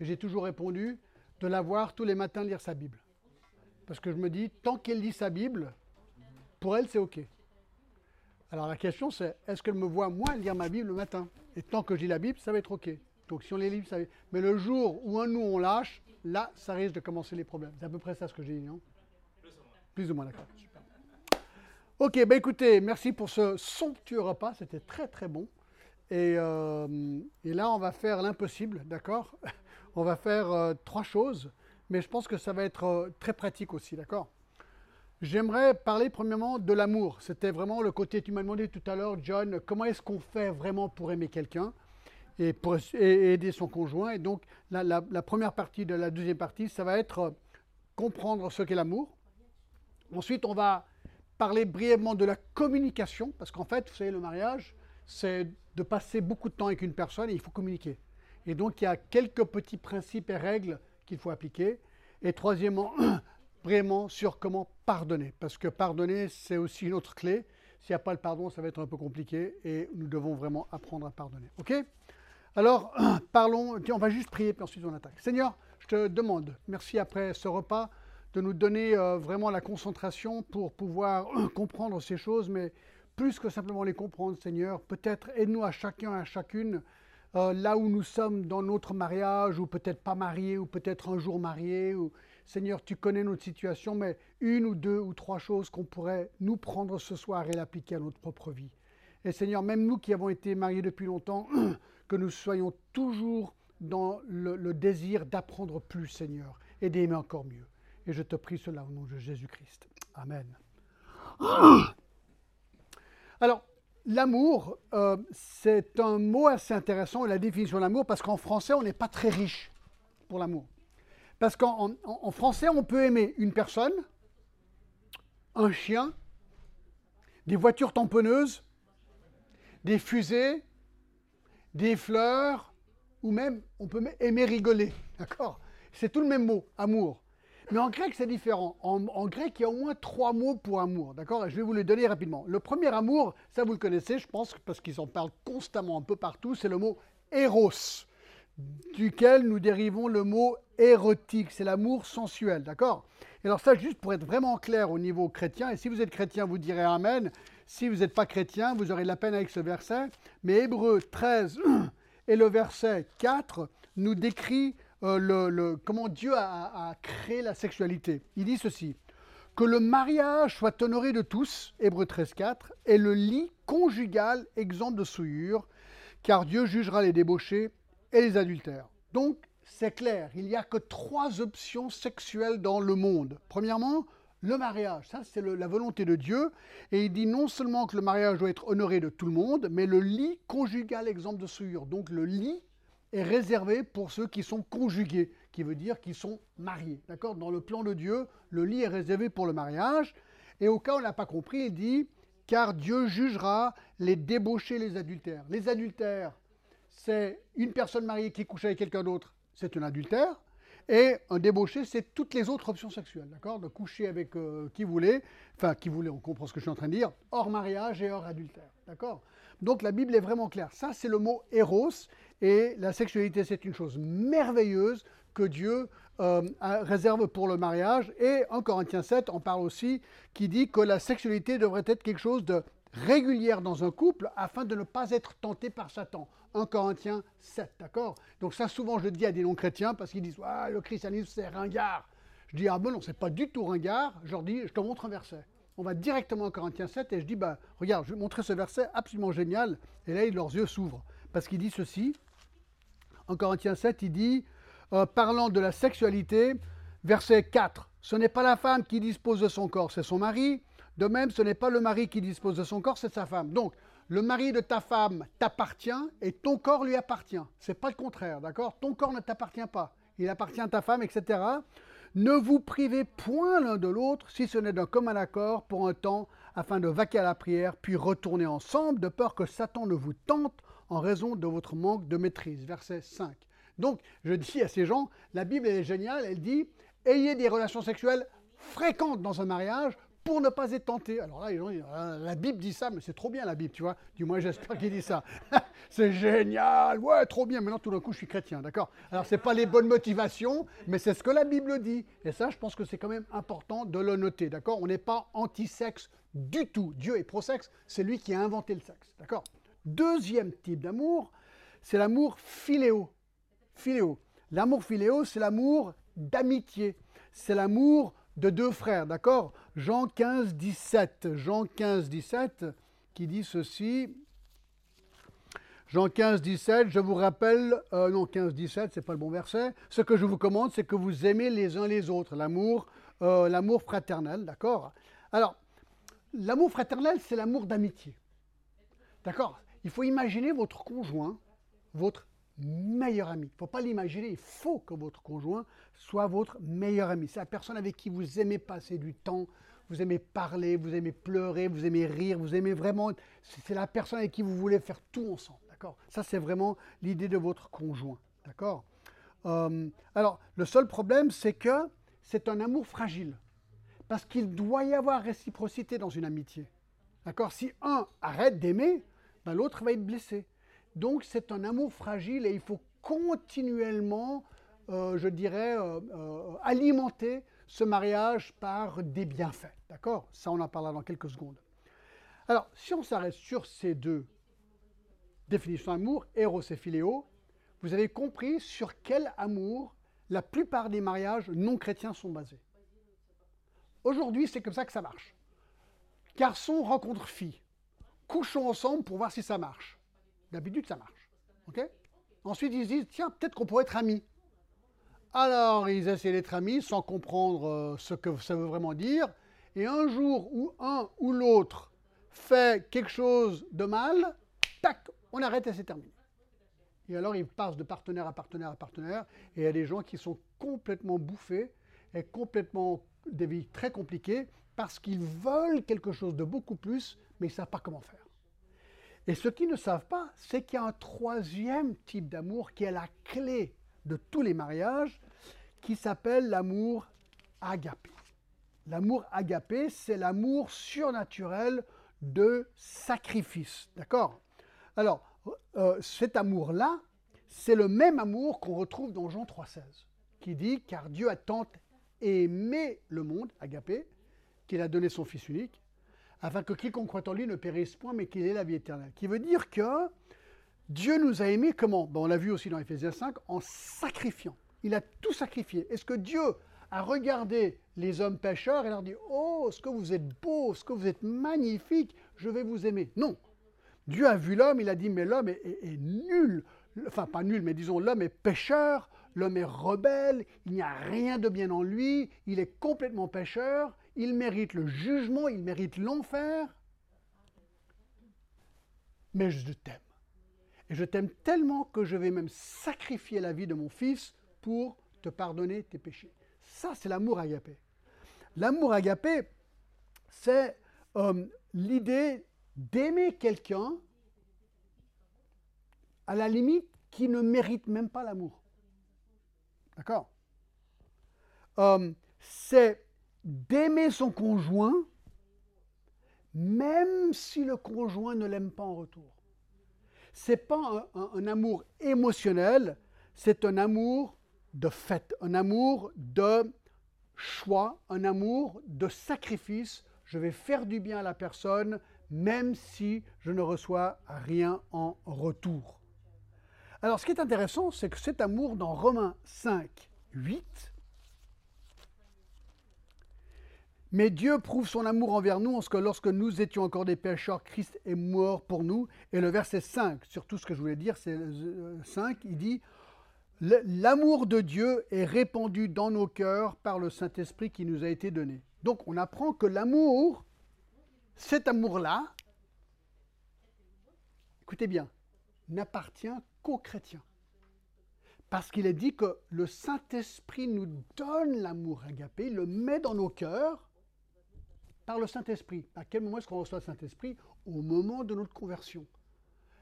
Et j'ai toujours répondu de la voir tous les matins lire sa Bible. Parce que je me dis, tant qu'elle lit sa Bible, pour elle, c'est OK. Alors la question, c'est est-ce qu'elle me voit, moi, lire ma Bible le matin? Et tant que je lis la Bible, ça va être OK. Donc si on les lit, ça va... Mais le jour où un nous, on lâche, là, ça risque de commencer les problèmes. C'est à peu près ça ce que j'ai dit, non? Plus ou moins, d'accord. Ok, ben écoutez, merci pour ce somptueux repas, c'était très très bon. Et, euh, et, là, on va faire l'impossible, d'accord? On va faire euh, trois choses, mais je pense que ça va être euh, très pratique aussi, d'accord? J'aimerais parler premièrement de l'amour. C'était vraiment le côté, tu m'as demandé tout à l'heure, John, comment est-ce qu'on fait vraiment pour aimer quelqu'un et pour aider son conjoint. Et donc, la, première partie de la deuxième partie, ça va être comprendre ce qu'est l'amour. Ensuite, on va parler brièvement de la communication, parce qu'en fait, vous savez, le mariage, c'est de passer beaucoup de temps avec une personne et il faut communiquer. Et donc, il y a quelques petits principes et règles qu'il faut appliquer. Et troisièmement, vraiment sur comment pardonner. Parce que pardonner, c'est aussi une autre clé. S'il n'y a pas le pardon, ça va être un peu compliqué et nous devons vraiment apprendre à pardonner. OK? Alors, parlons, on va juste prier, puis ensuite on attaque. Seigneur, je te demande, merci après ce repas, de nous donner euh, vraiment la concentration pour pouvoir comprendre ces choses, mais plus que simplement les comprendre, Seigneur, peut-être aide-nous à chacun, à chacune, euh, là où nous sommes dans notre mariage, ou peut-être pas mariés, ou peut-être un jour mariés, ou Seigneur, tu connais notre situation, mais une ou deux ou trois choses qu'on pourrait nous prendre ce soir et l'appliquer à notre propre vie. Et Seigneur, même nous qui avons été mariés depuis longtemps, que nous soyons toujours dans le, le désir d'apprendre plus, Seigneur, et d'aimer encore mieux. Et je te prie cela au nom de Jésus-Christ. Amen. Alors, l'amour, euh, c'est un mot assez intéressant, la définition de l'amour, parce qu'en français, on n'est pas très riche pour l'amour. Parce qu'en en, français, on peut aimer une personne, un chien, des voitures tamponneuses, des fusées, des fleurs, ou même on peut aimer rigoler. D'accord? C'est tout le même mot, amour. Mais en grec, c'est différent. En, grec, il y a au moins trois mots pour amour, d'accord? Je vais vous les donner rapidement. Le premier amour, ça vous le connaissez, je pense, parce qu'ils en parlent constamment un peu partout, c'est le mot eros, duquel nous dérivons le mot érotique, c'est l'amour sensuel, d'accord? Et alors ça, juste pour être vraiment clair au niveau chrétien, et si vous êtes chrétien, vous direz Amen. Si vous n'êtes pas chrétien, vous aurez de la peine avec ce verset. Mais Hébreu 13 et le verset 4 nous décrit euh, le, comment Dieu a, créé la sexualité. Il dit ceci que le mariage soit honoré de tous, Hébreu 13.4, et le lit conjugal exempt de souillure, car Dieu jugera les débauchés et les adultères. Donc, c'est clair, il n'y a que trois options sexuelles dans le monde. Premièrement, le mariage, ça c'est la volonté de Dieu, et il dit non seulement que le mariage doit être honoré de tout le monde, mais le lit conjugal exempt de souillure. Donc le lit est réservé pour ceux qui sont conjugués, qui veut dire qu'ils sont mariés. D'accord? Dans le plan de Dieu, le lit est réservé pour le mariage. Et au cas où on n'a pas compris, il dit car Dieu jugera les débauchés, les adultères. Les adultères, c'est une personne mariée qui couche avec quelqu'un d'autre, c'est un adultère. Et un débauché, c'est toutes les autres options sexuelles, d'accord? De coucher avec euh, qui voulait, enfin qui voulait, on comprend ce que je suis en train de dire, hors mariage et hors adultère, d'accord? Donc la Bible est vraiment claire. Ça, c'est le mot eros, et la sexualité, c'est une chose merveilleuse que Dieu euh, réserve pour le mariage. Et en Corinthiens 7, on parle aussi qui dit que la sexualité devrait être quelque chose de régulière dans un couple afin de ne pas être tenté par Satan. 1 Corinthiens 7, d'accord? Donc ça, souvent, je le dis à des non-chrétiens parce qu'ils disent ah, le christianisme, c'est ringard. Je dis Ah ben non, c'est pas du tout ringard. Je leur dis Je te montre un verset. On va directement en Corinthiens 7 et je dis bah, Regarde, je vais montrer ce verset absolument génial. Et là, leurs yeux s'ouvrent parce qu'il dit ceci. En Corinthiens 7, il dit, euh, parlant de la sexualité, verset 4, ce n'est pas la femme qui dispose de son corps, c'est son mari. De même, ce n'est pas le mari qui dispose de son corps, c'est sa femme. Donc, le mari de ta femme t'appartient et ton corps lui appartient. C'est pas le contraire, d'accord? Ton corps ne t'appartient pas. Il appartient à ta femme, etc. Ne vous privez point l'un de l'autre, si ce n'est d'un commun accord, pour un temps, afin de vaquer à la prière, puis retourner ensemble, de peur que Satan ne vous tente en raison de votre manque de maîtrise. Verset 5. Donc, je dis à ces gens, la Bible est géniale, elle dit, ayez des relations sexuelles fréquentes dans un mariage pour ne pas être tenté. Alors là, les gens disent, ah, la Bible dit ça, mais c'est trop bien la Bible, tu vois. Du moins, j'espère qu'il dit ça. c'est génial, ouais, trop bien. Maintenant, tout d'un coup, je suis chrétien, d'accord Alors, ce n'est pas les bonnes motivations, mais c'est ce que la Bible dit. Et ça, je pense que c'est quand même important de le noter, d'accord On n'est pas anti-sexe du tout. Dieu est pro-sexe, c'est lui qui a inventé le sexe, d'accord Deuxième type d'amour, c'est l'amour philéo. Philéo. L'amour philéo, c'est l'amour d'amitié. C'est l'amour de deux frères, d'accord? Jean 15, 17. Jean 15, 17 qui dit ceci. Jean 15, 17, je vous rappelle, euh, non 15, 17, c'est pas le bon verset. Ce que je vous commande, c'est que vous aimez les uns les autres, l'amour, euh, l'amour fraternel, d'accord? Alors, l'amour fraternel, c'est l'amour d'amitié, d'accord? Il faut imaginer votre conjoint, votre meilleur ami. Il ne faut pas l'imaginer, il faut que votre conjoint soit votre meilleur ami. C'est la personne avec qui vous aimez passer du temps, vous aimez parler, vous aimez pleurer, vous aimez rire, vous aimez vraiment... C'est la personne avec qui vous voulez faire tout ensemble, d'accord? Ça, c'est vraiment l'idée de votre conjoint, d'accord? Euh, Alors, le seul problème, c'est que c'est un amour fragile, parce qu'il doit y avoir réciprocité dans une amitié, d'accord? Si un arrête d'aimer, ben, l'autre va être blessé. Donc c'est un amour fragile et il faut continuellement, euh, je dirais, euh, euh, alimenter ce mariage par des bienfaits. D'accord? Ça, on en parlera dans quelques secondes. Alors, si on s'arrête sur ces deux définitions d'amour, Eros et Philéo, vous avez compris sur quel amour la plupart des mariages non chrétiens sont basés. Aujourd'hui, c'est comme ça que ça marche. Garçon rencontre fille. Couchons ensemble pour voir si ça marche. D'habitude, ça marche. Ensuite, ils se disent, tiens, peut-être qu'on pourrait être amis. Alors, ils essaient d'être amis sans comprendre euh, ce que ça veut vraiment dire. Et un jour où un ou l'autre fait quelque chose de mal, tac, on arrête et c'est terminé. Et alors, ils passent de partenaire à partenaire à partenaire. Et il y a des gens qui sont complètement bouffés et complètement des vies très compliquées parce qu'ils veulent quelque chose de beaucoup plus, mais ils ne savent pas comment faire. Et ceux qui ne savent pas, c'est qu'il y a un troisième type d'amour qui est la clé de tous les mariages, qui s'appelle l'amour agapé. L'amour agapé, c'est l'amour surnaturel de sacrifice. D'accord? Alors, euh, cet amour-là, c'est le même amour qu'on retrouve dans Jean 3,16, qui dit Car Dieu a tant aimé le monde, agapé, qu'il a donné son Fils unique, afin que quiconque croit en lui ne périsse point, mais qu'il ait la vie éternelle. Qui veut dire que Dieu nous a aimés comment? On l'a vu aussi dans Ephésiens 5, en sacrifiant. Il a tout sacrifié. Est-ce que Dieu a regardé les hommes pécheurs et leur dit Oh, ce que vous êtes beau, ce que vous êtes magnifique, je vais vous aimer Non. Dieu a vu l'homme, il a dit Mais l'homme est, est nul. Enfin, pas nul, mais disons, l'homme est pécheur, l'homme est rebelle, il n'y a rien de bien en lui, il est complètement pécheur, il mérite le jugement, il mérite l'enfer. Mais je t'aime. Et je t'aime tellement que je vais même sacrifier la vie de mon fils pour te pardonner tes péchés. Ça, c'est l'amour agapé. L'amour agapé, c'est euh, l'idée d'aimer quelqu'un à la limite qui ne mérite même pas l'amour. D'accord? Euh, C'est d'aimer son conjoint, même si le conjoint ne l'aime pas en retour. Ce n'est pas un, amour émotionnel, c'est un amour de fait, un amour de choix, un amour de sacrifice. Je vais faire du bien à la personne, même si je ne reçois rien en retour. Alors, ce qui est intéressant, c'est que cet amour, dans Romains 5, 8, Mais Dieu prouve son amour envers nous en ce que lorsque nous étions encore des pécheurs, Christ est mort pour nous. Et le verset 5, surtout ce que je voulais dire, c'est 5, il dit L'amour de Dieu est répandu dans nos cœurs par le Saint-Esprit qui nous a été donné. Donc on apprend que l'amour, cet amour-là, écoutez bien, n'appartient qu'aux chrétiens. Parce qu'il est dit que le Saint-Esprit nous donne l'amour agapé, il le met dans nos cœurs, par le Saint-Esprit. À quel moment est-ce qu'on reçoit le Saint-Esprit? Au moment de notre conversion.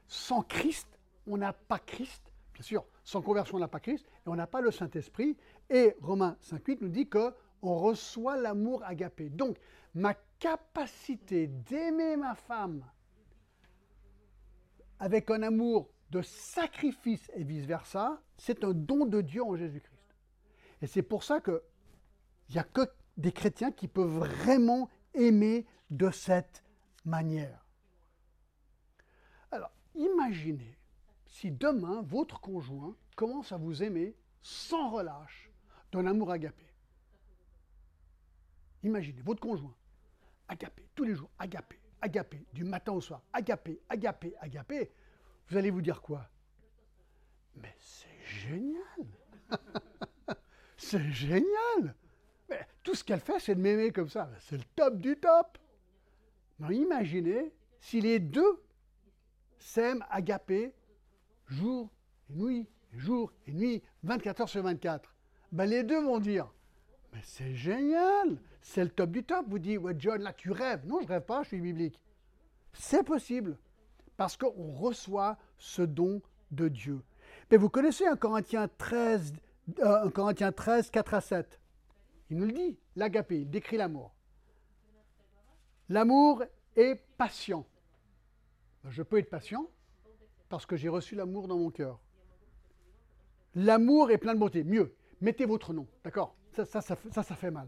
Sans Christ, on n'a pas Christ. Bien sûr, sans conversion, on n'a pas Christ et on n'a pas le Saint-Esprit. Et Romains 5.8 nous dit que on reçoit l'amour agapé. Donc, ma capacité d'aimer ma femme avec un amour de sacrifice et vice-versa, c'est un don de Dieu en Jésus-Christ. Et c'est pour ça qu'il n'y a que des chrétiens qui peuvent vraiment aimer de cette manière. Alors, imaginez si demain votre conjoint commence à vous aimer sans relâche d'un amour agapé. Imaginez votre conjoint, agapé, tous les jours, agapé, agapé, du matin au soir, agapé, agapé, agapé. Vous allez vous dire quoi? Mais c'est génial C'est génial Tout ce qu'elle fait, c'est de m'aimer comme ça. C'est le top du top. Imaginez si les deux s'aiment agapé jour et nuit, jour et nuit, 24 heures sur 24. Ben, les deux vont dire Mais c'est génial C'est le top du top. Vous dites Ouais, John, là, tu rêves. Non, je rêve pas, je suis biblique. C'est possible. Parce qu'on reçoit ce don de Dieu. Mais vous connaissez un Corinthiens 13, euh, 13, 4 à 7. Il nous le dit, l'agapé, il décrit l'amour. L'amour est patient. Je peux être patient parce que j'ai reçu l'amour dans mon cœur. L'amour est plein de beauté. Mieux, mettez votre nom, d'accord? Ça ça, fait mal.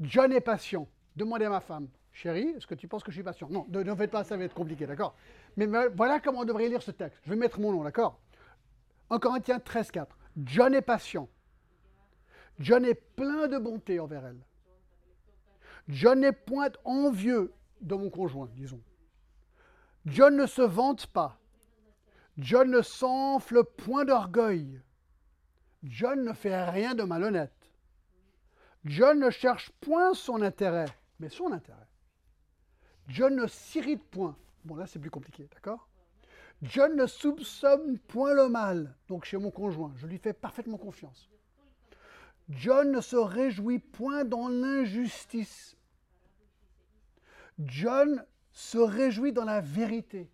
John est patient. Demandez à ma femme, chérie, est-ce que tu penses que je suis patient? Non, ne, faites pas, ça va être compliqué, d'accord? Mais voilà comment on devrait lire ce texte. Je vais mettre mon nom, d'accord? En Corinthiens 13, 4. John est patient. John est plein de bonté envers elle. John n'est point envieux de mon conjoint, disons. John ne se vante pas. John ne s'enfle point d'orgueil. John ne fait rien de malhonnête. John ne cherche point son intérêt, mais son intérêt. John ne s'irrite point. Bon, là, c'est plus compliqué, d'accord? John ne soupçonne point le mal, donc chez mon conjoint. Je lui fais parfaitement confiance. John ne se réjouit point dans l'injustice. John se réjouit dans la vérité.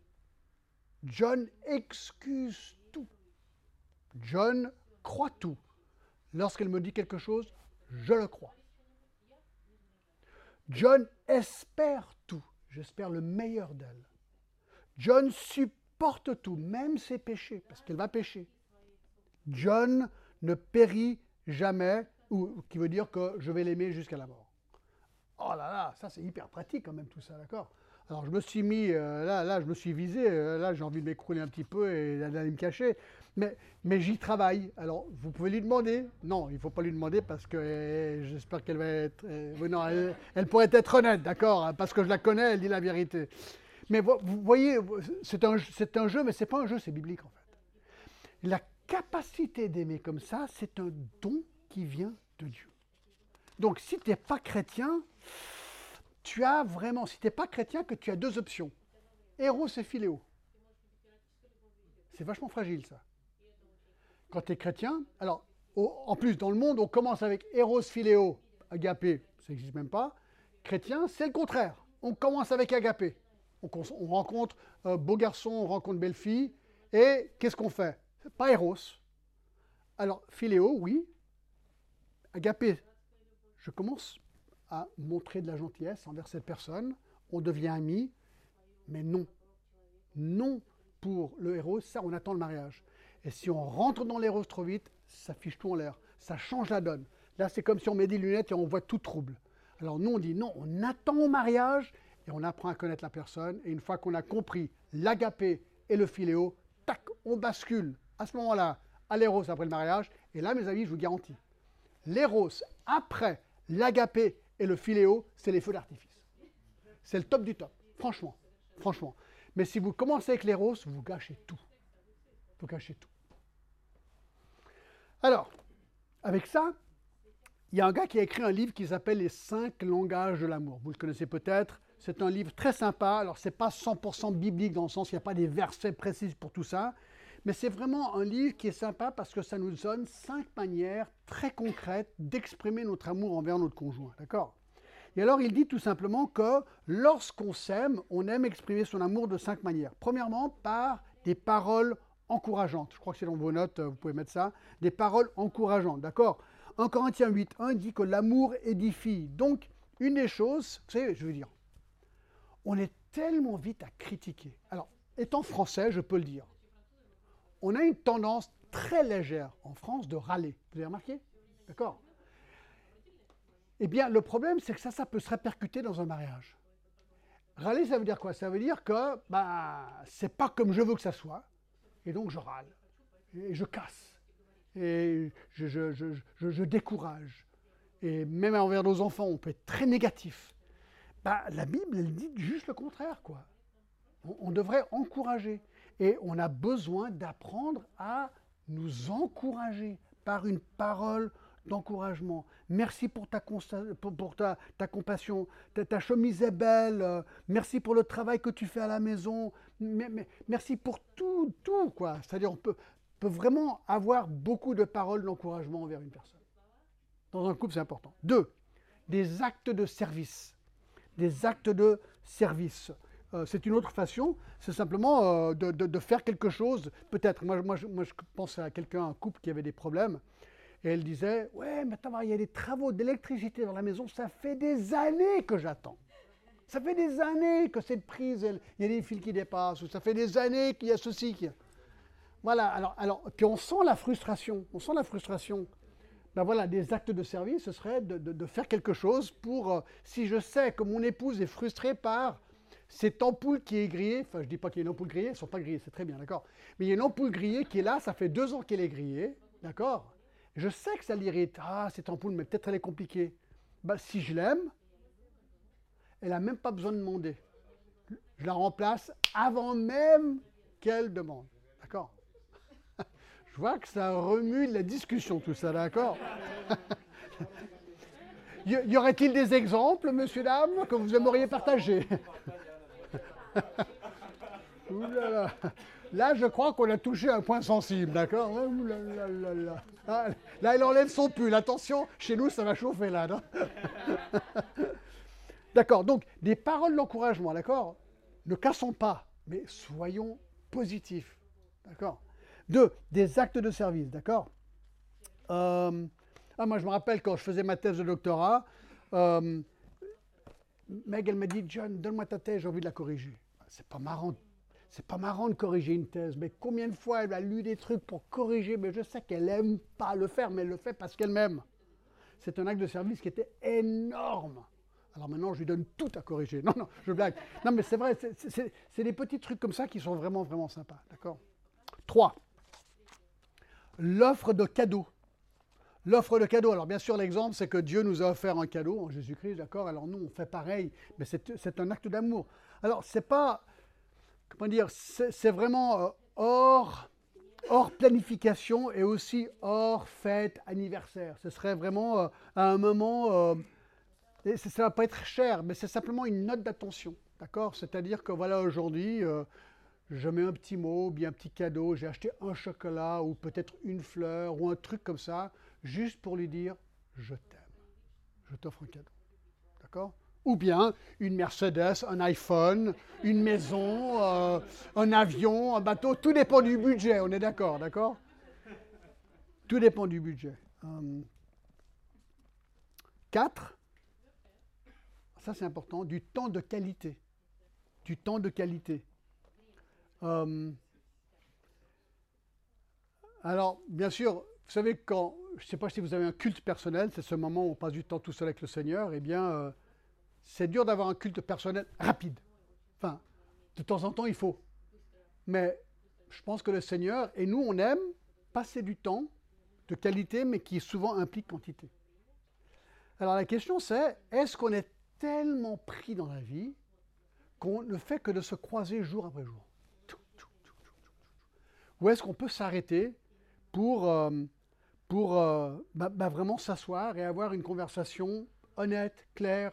John excuse tout. John croit tout. Lorsqu'elle me dit quelque chose, je le crois. John espère tout. J'espère le meilleur d'elle. John supporte tout, même ses péchés, parce qu'elle va pécher. John ne périt jamais, ou qui veut dire que je vais l'aimer jusqu'à la mort. Oh là là, ça c'est hyper pratique quand même tout ça, d'accord? Alors je me suis mis, euh, là, là, je me suis visé, euh, là j'ai envie de m'écrouler un petit peu et d'aller me cacher, mais, mais j'y travaille. Alors vous pouvez lui demander. Non, il ne faut pas lui demander parce que eh, j'espère qu'elle va être... Eh, non, elle, pourrait être honnête, d'accord, parce que je la connais, elle dit la vérité. Mais vous, voyez, c'est un, un jeu, mais ce n'est pas un jeu, c'est biblique en fait. Capacité d'aimer comme ça, c'est un don qui vient de Dieu. Donc si tu n'es pas chrétien, tu as vraiment, si tu n'es pas chrétien, que tu as deux options. Héros et philéo. C'est vachement fragile ça. Quand tu es chrétien, alors en plus dans le monde, on commence avec Héros, philéo, agapé, ça n'existe même pas. Chrétien, c'est le contraire. On commence avec agapé. On, rencontre beau garçon, on rencontre belle fille, et qu'est-ce qu'on fait? Pas Héros. Alors, philéo, oui. Agapé, je commence à montrer de la gentillesse envers cette personne, on devient amis, mais non. Non pour le héros, ça on attend le mariage. Et si on rentre dans l'héros trop vite, ça fiche tout en l'air, ça change la donne. Là c'est comme si on met des lunettes et on voit tout trouble. Alors nous on dit non, on attend au mariage et on apprend à connaître la personne. Et une fois qu'on a compris l'agapé et le philéo, tac, on bascule à ce moment-là à l'éros après le mariage. Et là mes amis, je vous garantis, l'éros après l'agapé et le filéo, c'est les feux d'artifice. C'est le top du top, franchement. Franchement. Mais si vous commencez avec les roses, vous gâchez tout. Vous gâchez tout. Alors, avec ça, il y a un gars qui a écrit un livre qui s'appelle Les cinq langages de l'amour. Vous le connaissez peut-être. C'est un livre très sympa. Alors, ce n'est pas 100% biblique dans le sens qu'il n'y a pas des versets précis pour tout ça. Mais c'est vraiment un livre qui est sympa parce que ça nous donne cinq manières très concrètes d'exprimer notre amour envers notre conjoint. D'accord? Et alors, il dit tout simplement que lorsqu'on s'aime, on aime exprimer son amour de cinq manières. Premièrement, par des paroles encourageantes. Je crois que c'est dans vos notes, vous pouvez mettre ça. Des paroles encourageantes. D'accord? 1 Corinthiens 8, 1 dit que l'amour édifie. Donc, une des choses, vous savez, je veux dire, on est tellement vite à critiquer. Alors, étant français, je peux le dire on a une tendance très légère en France de râler. Vous avez remarqué? D'accord? Eh bien, le problème, c'est que ça, ça peut se répercuter dans un mariage. Râler, ça veut dire quoi? Ça veut dire que ben, c'est pas comme je veux que ça soit, et donc je râle, et je casse, et je, décourage. Et même envers nos enfants, on peut être très négatif. Ben, la Bible, elle dit juste le contraire, quoi. on devrait encourager. Et on a besoin d'apprendre à nous encourager par une parole d'encouragement. Merci pour ta, pour, ta, ta compassion. Ta, chemise est belle. Euh, merci pour le travail que tu fais à la maison. merci pour tout, tout. quoi. C'est-à-dire on peut, peut vraiment avoir beaucoup de paroles d'encouragement envers une personne. Dans un couple, c'est important. Deux, des actes de service. Des actes de service. Euh, c'est une autre façon, c'est simplement euh, de, faire quelque chose. Peut-être, moi, je pense à quelqu'un, un couple qui avait des problèmes, et elle disait Ouais, mais attends, il y a des travaux d'électricité dans la maison, ça fait des années que j'attends. Ça fait des années que cette prise, il y a des fils qui dépassent, ça fait des années qu'il y a ceci. Voilà, alors, alors, puis on sent la frustration, on sent la frustration. Ben voilà, des actes de service, ce serait de, faire quelque chose pour, euh, si je sais que mon épouse est frustrée par cette ampoule qui est grillée, enfin je ne dis pas qu'il y a une ampoule grillée, elles ne sont pas grillées, c'est très bien, d'accord Mais il y a une ampoule grillée qui est là, ça fait deux ans qu'elle est grillée, d'accord je sais que ça l'irrite. Ah, cette ampoule, mais peut-être elle est compliquée. Bah, si je l'aime, elle n'a même pas besoin de demander. Je la remplace avant même qu'elle demande. D'accord Je vois que ça remue la discussion, tout ça, d'accord Y aurait-il des exemples, monsieur, dame, que vous aimeriez partager? là je crois qu'on a touché un point sensible, d'accord là, là, ah, là, il enlève son pull. Attention, chez nous, ça va chauffer là. d'accord, donc des paroles d'encouragement, d'accord Ne cassons pas, mais soyons positifs, d'accord Deux, des actes de service, d'accord euh, ah, Moi, je me rappelle quand je faisais ma thèse de doctorat, euh, Meg, elle m'a dit John, donne-moi ta thèse, j'ai envie de la corriger. C'est pas marrant c'est pas marrant de corriger une thèse, mais combien de fois elle a lu des trucs pour corriger, mais je sais qu'elle n'aime pas le faire, mais elle le fait parce qu'elle m'aime. C'est un acte de service qui était énorme. Alors maintenant, je lui donne tout à corriger. Non, non, je blague. Non, mais c'est vrai, c'est des petits trucs comme ça qui sont vraiment, vraiment sympas. D'accord? 3. L'offre de cadeaux. L'offre de cadeaux. Alors bien sûr, l'exemple, c'est que Dieu nous a offert un cadeau en Jésus-Christ, d'accord? Alors nous, on fait pareil, mais c'est un acte d'amour. Alors, c'est pas comment dire, c'est vraiment euh, hors, hors planification et aussi hors fête anniversaire. Ce serait vraiment euh, à un moment, euh, et ça ne va pas être cher, mais c'est simplement une note d'attention. D'accord? C'est-à-dire que voilà, aujourd'hui, je mets un petit mot, bien un petit cadeau, j'ai acheté un chocolat ou peut-être une fleur ou un truc comme ça, juste pour lui dire je t'aime, je t'offre un cadeau. D'accord? Ou bien une Mercedes, un iPhone, une maison, euh, un avion, un bateau. Tout dépend du budget, on est d'accord, d'accord? Tout dépend du budget. Euh, quatre, ça c'est important, du temps de qualité. Du temps de qualité. Euh, alors, bien sûr, vous savez, quand, je ne sais pas si vous avez un culte personnel, c'est ce moment où on passe du temps tout seul avec le Seigneur, eh bien, c'est dur d'avoir un culte personnel rapide. Enfin, de temps en temps, il faut. Mais je pense que le Seigneur, et nous, on aime passer du temps de qualité, mais qui souvent implique quantité. Alors la question c'est, est-ce qu'on est tellement pris dans la vie qu'on ne fait que de se croiser jour après jour? Ou est-ce qu'on peut s'arrêter pour, euh, pour euh, bah, bah, vraiment s'asseoir et avoir une conversation honnête, claire,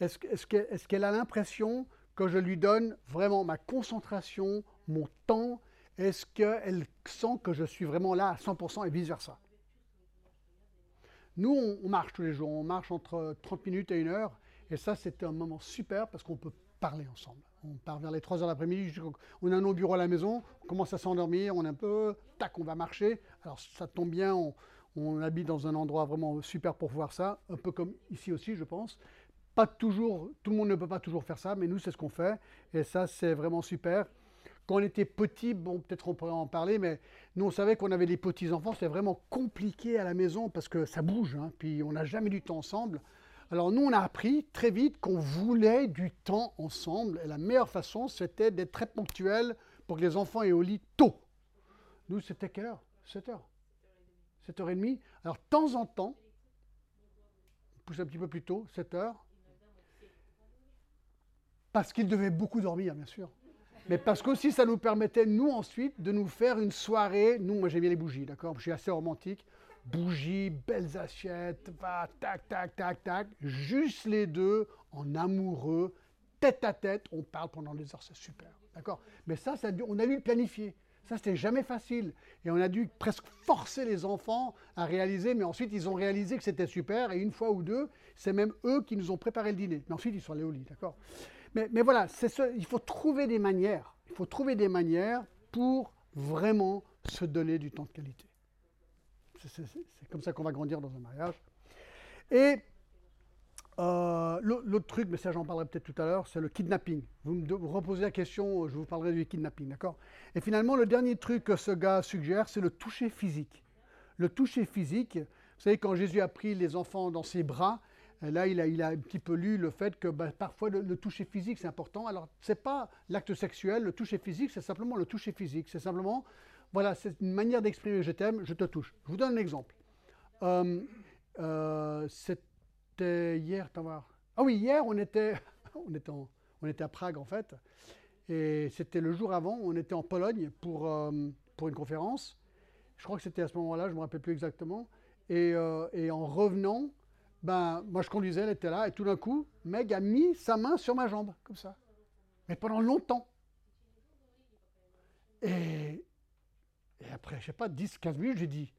Est-ce qu'elle a l'impression que je lui donne vraiment ma concentration, mon temps? Est-ce qu'elle sent que je suis vraiment là à 100% et vice-versa? Nous, on, marche tous les jours, on marche entre 30 minutes et une heure, et ça, c'est un moment super parce qu'on peut parler ensemble. On part vers les 3 heures l'après-midi, on a nos bureaux à la maison, on commence à s'endormir, on est un peu, tac, on va marcher. Alors ça tombe bien, on, on habite dans un endroit vraiment super pour voir ça, un peu comme ici aussi, je pense. Pas toujours, tout le monde ne peut pas toujours faire ça, mais nous, c'est ce qu'on fait. Et ça, c'est vraiment super. Quand on était petit, bon, peut-être on pourrait en parler, mais nous, on savait qu'on avait des petits-enfants, c'était vraiment compliqué à la maison parce que ça bouge, hein, puis on n'a jamais du temps ensemble. Alors nous, on a appris très vite qu'on voulait du temps ensemble, et la meilleure façon, c'était d'être très ponctuel pour que les enfants aient au lit tôt. Nous, c'était quelle heure? 7 heures 7h30. Alors, de temps en temps, on pousse un petit peu plus tôt, 7 heures, parce qu'ils devaient beaucoup dormir, bien sûr. Mais parce qu'aussi, ça nous permettait, nous, ensuite, de nous faire une soirée. Nous, moi, j'aime bien les bougies, d'accord? Je suis assez romantique. Bougies, belles assiettes, va, tac, tac, tac, tac. Juste les deux, en amoureux, tête à tête. On parle pendant des heures, c'est super, d'accord? Mais ça, ça, on a dû le planifier. Ça, c'était jamais facile. Et on a dû presque forcer les enfants à réaliser, mais ensuite, ils ont réalisé que c'était super. Et une fois ou deux, c'est même eux qui nous ont préparé le dîner. Mais ensuite, ils sont allés au lit, d'accord? Mais, voilà, ce, il faut trouver des manières. Il faut trouver des manières pour vraiment se donner du temps de qualité. C'est comme ça qu'on va grandir dans un mariage. Et euh, l'autre truc, mais ça j'en parlerai peut-être tout à l'heure, c'est le kidnapping. Vous me reposez la question, je vous parlerai du kidnapping, d'accord? Et finalement, le dernier truc que ce gars suggère, c'est le toucher physique. Le toucher physique, vous savez, quand Jésus a pris les enfants dans ses bras, Là, il a, il a, un petit peu lu le fait que bah, parfois le, toucher physique, c'est important. Alors, ce n'est pas l'acte sexuel, le toucher physique, c'est simplement le toucher physique. C'est simplement, voilà, c'est une manière d'exprimer je t'aime, je te touche. Je vous donne un exemple. Euh, euh, c'était hier, voir. Ah oui, hier, on était, on, était on était à Prague, en fait. Et c'était le jour avant, on était en Pologne pour, euh, pour une conférence. Je crois que c'était à ce moment-là, je ne me rappelle plus exactement. Et, et en revenant, ben, moi je conduisais, elle était là, et tout d'un coup, Meg a mis sa main sur ma jambe, comme ça. Mais pendant longtemps. Et, et après, je sais pas, 10, 15 minutes, j'ai dit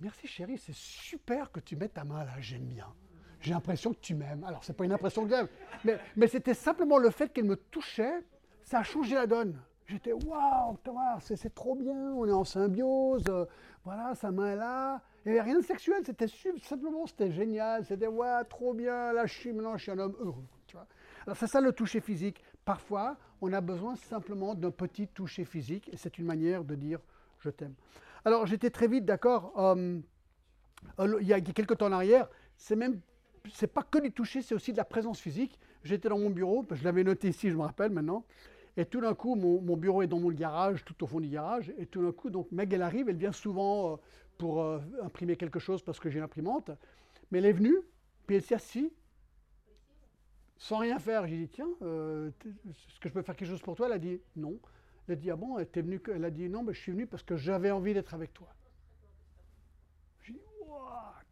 Merci chérie, c'est super que tu mettes ta main là, j'aime bien. J'ai l'impression que tu m'aimes. Alors, c'est pas une impression que j'aime, mais, c'était simplement le fait qu'elle me touchait, ça a changé la donne. J'étais waouh, c'est trop bien, on est en symbiose, voilà, sa main est là. Il n'y avait rien de sexuel, c'était simplement, c'était génial, c'était ouais, trop bien, là je suis, maintenant je suis un homme heureux. Tu vois Alors c'est ça le toucher physique. Parfois, on a besoin simplement d'un petit toucher physique, et c'est une manière de dire je t'aime. Alors j'étais très vite d'accord, euh, euh, il y a quelques temps en arrière, c'est même, c'est pas que du toucher, c'est aussi de la présence physique. J'étais dans mon bureau, je l'avais noté ici, je me rappelle maintenant, et tout d'un coup, mon, bureau est dans mon garage, tout au fond du garage. Et tout d'un coup, donc Meg, elle arrive, elle vient souvent euh, pour imprimer quelque chose parce que j'ai l'imprimante. Mais elle est venue, puis elle s'est assise, sans rien faire. J'ai dit, tiens, est-ce que je peux faire quelque chose pour toi? Elle a dit, non. Elle a dit, ah bon, elle, était venue, elle a dit, non, mais je suis venue parce que j'avais envie d'être avec toi. J'ai dit, waouh,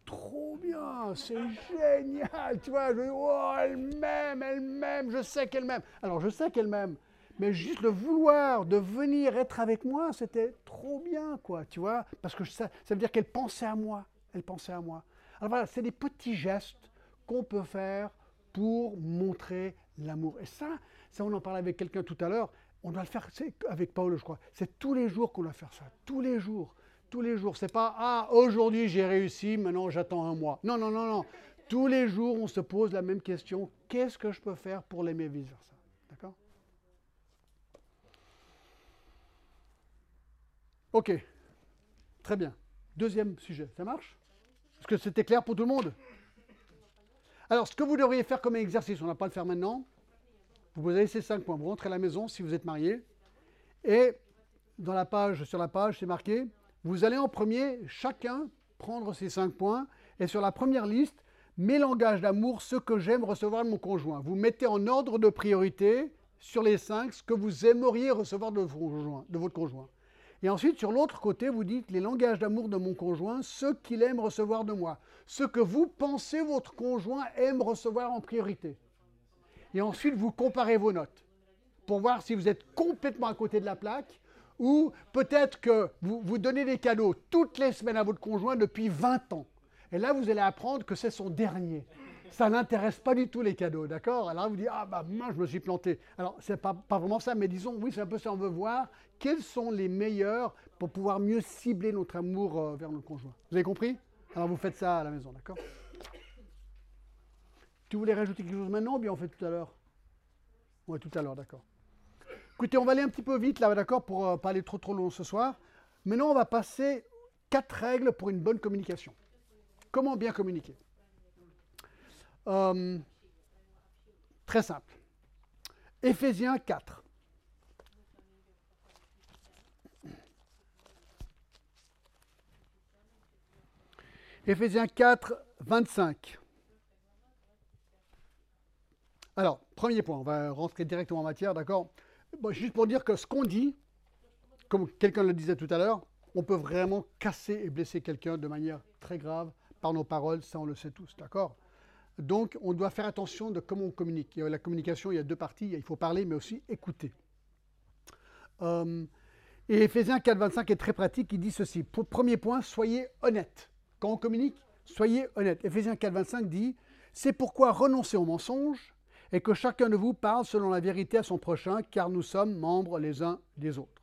trop bien, c'est génial, tu vois. Je dis, oh, elle m'aime, elle m'aime, je sais qu'elle m'aime. Alors, je sais qu'elle m'aime mais juste le vouloir de venir être avec moi, c'était trop bien, quoi, tu vois, parce que ça, ça veut dire qu'elle pensait à moi, elle pensait à moi. Alors voilà, c'est des petits gestes qu'on peut faire pour montrer l'amour. Et ça, ça on en parlait avec quelqu'un tout à l'heure, on doit le faire avec Paul, je crois. C'est tous les jours qu'on doit faire ça, tous les jours, tous les jours. C'est pas ah aujourd'hui j'ai réussi, maintenant j'attends un mois. Non, non, non, non. Tous les jours, on se pose la même question qu'est-ce que je peux faire pour l'aimer vice versa D'accord? Ok, très bien. Deuxième sujet, ça marche? Est-ce que c'était clair pour tout le monde? Alors, ce que vous devriez faire comme exercice, on ne va pas le faire maintenant. Vous avez ces cinq points. Vous rentrez à la maison si vous êtes marié. Et dans la page, sur la page, c'est marqué, vous allez en premier, chacun, prendre ces cinq points. Et sur la première liste, mes langages d'amour, ce que j'aime recevoir de mon conjoint. Vous mettez en ordre de priorité sur les cinq ce que vous aimeriez recevoir de, de votre conjoint. Et ensuite, sur l'autre côté, vous dites les langages d'amour de mon conjoint, ce qu'il aime recevoir de moi, ce que vous pensez votre conjoint aime recevoir en priorité. Et ensuite, vous comparez vos notes pour voir si vous êtes complètement à côté de la plaque ou peut-être que vous, vous donnez des cadeaux toutes les semaines à votre conjoint depuis 20 ans. Et là, vous allez apprendre que c'est son dernier ça n'intéresse pas du tout les cadeaux, d'accord? Alors vous dites, ah bah moi je me suis planté. Alors c'est pas, pas vraiment ça, mais disons, oui, c'est un peu ça, on veut voir quels sont les meilleurs pour pouvoir mieux cibler notre amour euh, vers notre conjoint. Vous avez compris? Alors vous faites ça à la maison, d'accord? Tu voulais rajouter quelque chose maintenant ou bien on fait tout à l'heure Oui, tout à l'heure, d'accord. Écoutez, on va aller un petit peu vite là, d'accord, pour ne pas aller trop trop long ce soir. Maintenant, on va passer quatre règles pour une bonne communication. Comment bien communiquer? Euh, Très simple. Éphésiens 4. Éphésiens 4, 25. Alors, premier point, on va rentrer directement en matière, d'accord? Juste pour dire que ce qu'on dit, comme quelqu'un le disait tout à l'heure, on peut vraiment casser et blesser quelqu'un de manière très grave par nos paroles, ça on le sait tous, d'accord? Donc on doit faire attention de comment on communique. La communication, il y a deux parties, il faut parler mais aussi écouter. Euh, et Ephésiens 4, 25 est très pratique, il dit ceci. premier point, soyez honnête. Quand on communique, soyez honnête. Ephésiens 4, 25 dit, c'est pourquoi renoncez au mensonge et que chacun de vous parle selon la vérité à son prochain, car nous sommes membres les uns des autres.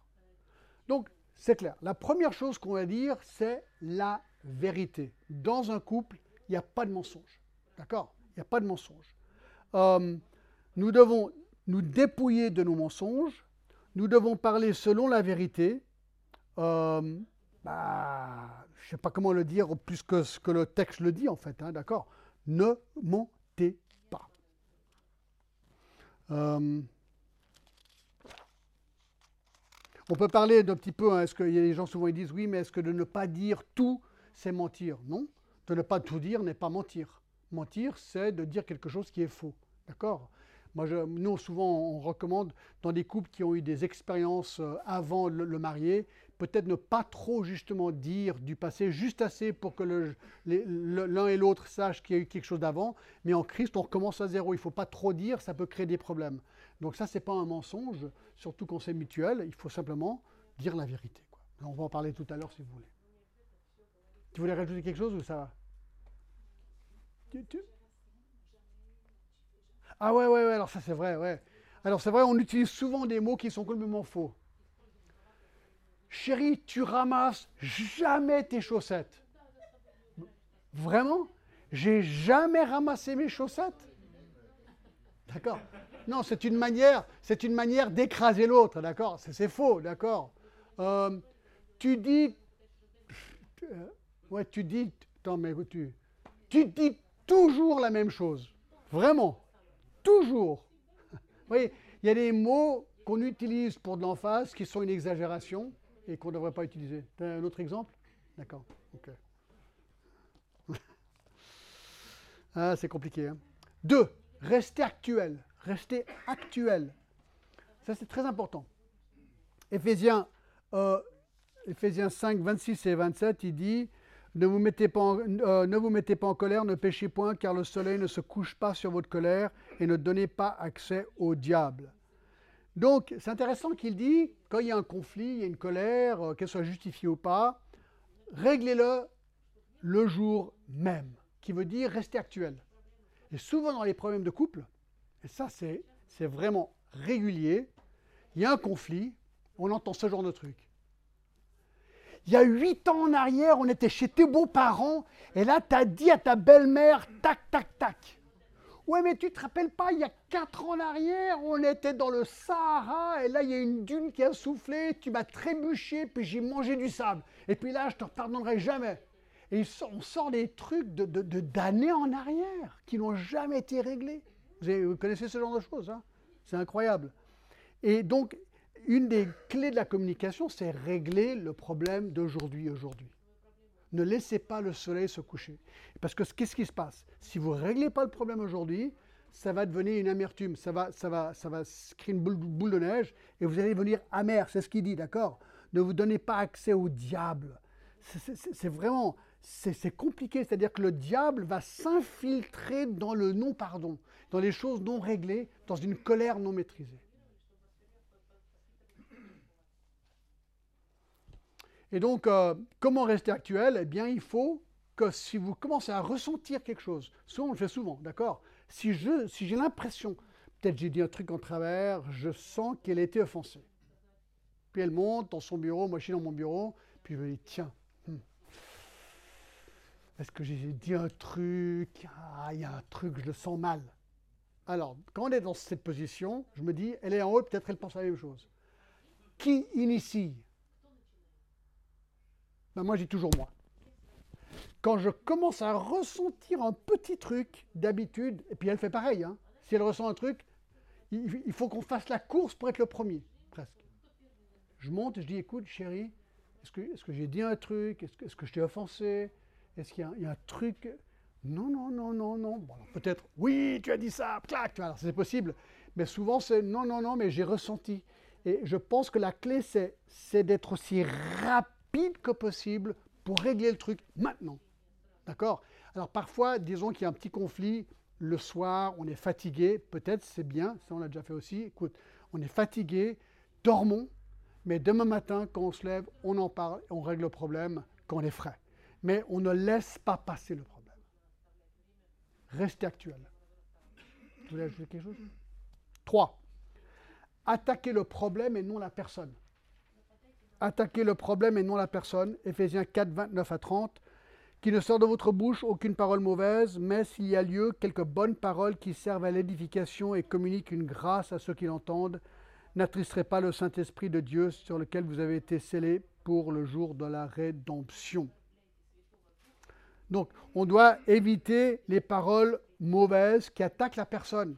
Donc, c'est clair. La première chose qu'on va dire, c'est la vérité. Dans un couple, il n'y a pas de mensonge. D'accord? Il n'y a pas de mensonge. Euh, nous devons nous dépouiller de nos mensonges. Nous devons parler selon la vérité. Euh, bah, je ne sais pas comment le dire plus que ce que le texte le dit en fait. Hein, D'accord? Ne mentez euh, on peut parler d'un petit peu, hein, est-ce a des gens souvent ils disent oui, mais est-ce que de ne pas dire tout, c'est mentir? Non, de ne pas tout dire n'est pas mentir. Mentir, c'est de dire quelque chose qui est faux. D'accord? Moi, je, nous, souvent, on recommande dans des couples qui ont eu des expériences euh, avant le, le marié, peut-être ne pas trop justement dire du passé, juste assez pour que l'un et l'autre sachent qu'il y a eu quelque chose d'avant, mais en Christ, on recommence à zéro. Il ne faut pas trop dire, ça peut créer des problèmes. Donc ça, ce n'est pas un mensonge, surtout quand c'est mutuel, il faut simplement dire la vérité. On va en parler tout à l'heure si vous voulez. Tu voulais rajouter quelque chose ou ça va? Ah ouais, ouais, ouais, alors ça c'est vrai, ouais. Alors c'est vrai, on utilise souvent des mots qui sont complètement faux. Chérie, tu ramasses jamais tes chaussettes. Vraiment? J'ai jamais ramassé mes chaussettes. D'accord? Non, c'est une manière, c'est une manière d'écraser l'autre, d'accord? C'est, faux, d'accord? Euh, Tu dis, tu dis, attends, mais tu, tu dis toujours la même chose, vraiment, toujours. Vous voyez, il y a des mots qu'on utilise pour de l'emphase qui sont une exagération et qu'on ne devrait pas utiliser. Un autre exemple? D'accord. Ok. ah, c'est compliqué. Hein. Deux, rester actuel. Rester actuel. Ça, c'est très important. Éphésiens, euh, Éphésiens 5, 26 et 27, il dit ne vous, mettez pas en, euh, ne vous mettez pas en colère, ne péchez point, car le soleil ne se couche pas sur votre colère, et ne donnez pas accès au diable. Donc, c'est intéressant qu'il dit, quand il y a un conflit, il y a une colère, euh, qu'elle soit justifiée ou pas, réglez-le le jour même, qui veut dire rester actuel. Et souvent dans les problèmes de couple, et ça c'est, vraiment régulier, il y a un conflit, on entend ce genre de truc. Il y a huit ans en arrière, on était chez tes beaux-parents, et là, tu as dit à ta belle-mère, tac, tac, tac. Ouais, mais tu te rappelles pas, il y a quatre ans en arrière, on était dans le Sahara, et là, il y a une dune qui a soufflé, tu m'as trébuché, puis j'ai mangé du sable. Et puis là, je te pardonnerai jamais. Et on sort des trucs de, d'années en arrière qui n'ont jamais été réglés. Vous, connaissez ce genre de choses, hein? C'est incroyable. Et donc, une des clés de la communication, c'est régler le problème d'aujourd'hui, aujourd'hui. Ne laissez pas le soleil se coucher. Parce que qu'est-ce qui se passe? Si vous ne réglez pas le problème aujourd'hui, ça va devenir une amertume, ça va, ça va, ça va créer une boule, de neige et vous allez devenir amer, c'est ce qu'il dit, d'accord? Ne vous donnez pas accès au diable. C'est vraiment, c'est compliqué, c'est-à-dire que le diable va s'infiltrer dans le non-pardon, dans les choses non réglées, dans une colère non maîtrisée. Et donc, euh, comment rester actuel? Eh bien, il faut que si vous commencez à ressentir quelque chose, souvent on le fait souvent, d'accord? Si j'ai si l'impression, peut-être j'ai dit un truc en travers, je sens qu'elle a été offensée. Puis elle monte dans son bureau, moi je suis dans mon bureau, puis je me dis, tiens, hmm, est-ce que j'ai dit un truc? Ah, il y a un truc, je le sens mal. Alors, quand on est dans cette position, je me dis, elle est en haut, peut-être elle pense à la même chose. Qui initie ben Moi, j'ai toujours moi. Quand je commence à ressentir un petit truc d'habitude, et puis elle fait pareil, hein, si elle ressent un truc, il, faut qu'on fasse la course pour être le premier, presque. Je monte et je dis, écoute, chérie, est-ce que, est que j'ai dit un truc? Est-ce que, je t'ai offensé? Est-ce qu'il y, a un truc? Non, non, non, non, non. Bon, peut-être, oui, tu as dit ça, clac, c'est possible. Mais souvent, c'est non, non, non, mais j'ai ressenti. Et je pense que la clé, c'est d'être aussi rapide que possible pour régler le truc maintenant. D'accord? Alors parfois, disons qu'il y a un petit conflit le soir, on est fatigué, peut-être c'est bien, ça on l'a déjà fait aussi. Écoute, on est fatigué, dormons, mais demain matin, quand on se lève, on en parle, on règle le problème quand on est frais. Mais on ne laisse pas passer le problème. Restez actuel. Vous voulez ajouter quelque chose? 3. Attaquer le problème et non la personne. Attaquer le problème et non la personne. Éphésiens 4, 29 à 30. Qui ne sort de votre bouche aucune parole mauvaise, mais s'il y a lieu, quelques bonnes paroles qui servent à l'édification et communiquent une grâce à ceux qui l'entendent n'attristerez pas le Saint-Esprit de Dieu sur lequel vous avez été scellés pour le jour de la rédemption. Donc, on doit éviter les paroles mauvaises qui attaquent la personne.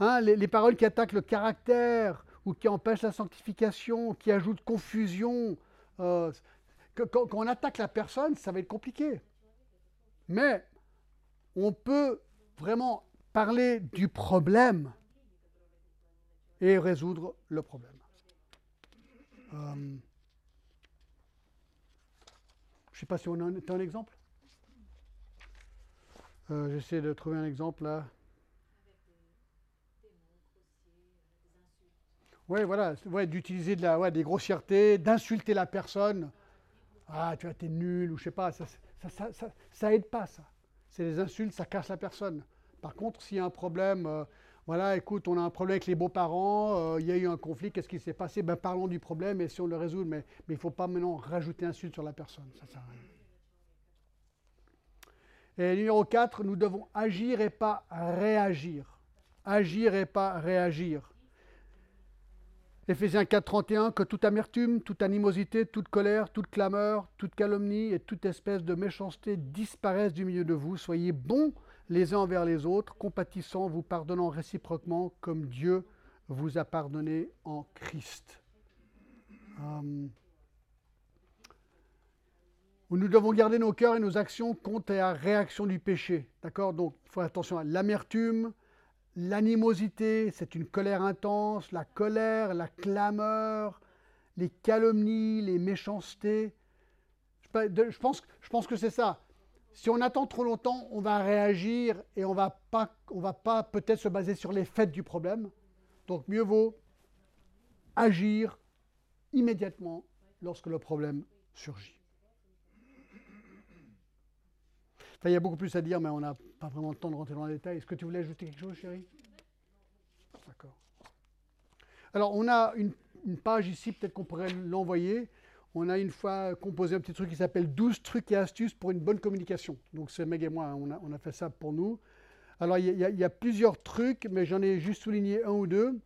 Hein, les, paroles qui attaquent le caractère ou qui empêchent la sanctification, qui ajoutent confusion. Euh, quand on attaque la personne, ça va être compliqué. Mais on peut vraiment parler du problème et résoudre le problème. Euh, je ne sais pas si on a un, un exemple. Euh, j'essaie de trouver un exemple là. Oui, voilà, d'utiliser de la, des grossièretés, d'insulter la personne. Ah, tu as été nul, ou je sais pas, ça, ça, ça, aide pas, ça. C'est des insultes, ça casse la personne. Par contre, s'il y a un problème, euh, voilà, écoute, on a un problème avec les beaux-parents, euh, il y a eu un conflit, qu'est-ce qui s'est passé? Ben, Parlons du problème et si on le résout, mais, il ne faut pas maintenant rajouter un suite sur la personne. Et numéro 4, nous devons agir et pas réagir. Agir et pas réagir. Éphésiens 4, 31, que toute amertume, toute animosité, toute colère, toute clameur, toute calomnie et toute espèce de méchanceté disparaissent du milieu de vous. Soyez bons les uns envers les autres, compatissant, vous pardonnant réciproquement comme Dieu vous a pardonné en Christ. Euh, nous devons garder nos cœurs et nos actions contre la réaction du péché. D'accord? Donc, il faut attention à l'amertume, l'animosité, c'est une colère intense, la colère, la clameur, les calomnies, les méchancetés. Je pense, que c'est ça. Si on attend trop longtemps, on va réagir et on va va pas peut-être se baser sur les faits du problème. Donc mieux vaut agir immédiatement lorsque le problème surgit. Il y a beaucoup plus à dire, mais on n'a pas vraiment le temps de rentrer dans les détails. Est-ce que tu voulais ajouter quelque chose, chérie? D'accord. Alors, on a une, page ici, peut-être qu'on pourrait l'envoyer on a une fois composé un petit truc qui s'appelle 12 trucs et astuces pour une bonne communication. Donc c'est Meg et moi, hein, on a, fait ça pour nous. Alors il y, a, plusieurs trucs, mais j'en ai juste souligné un ou deux.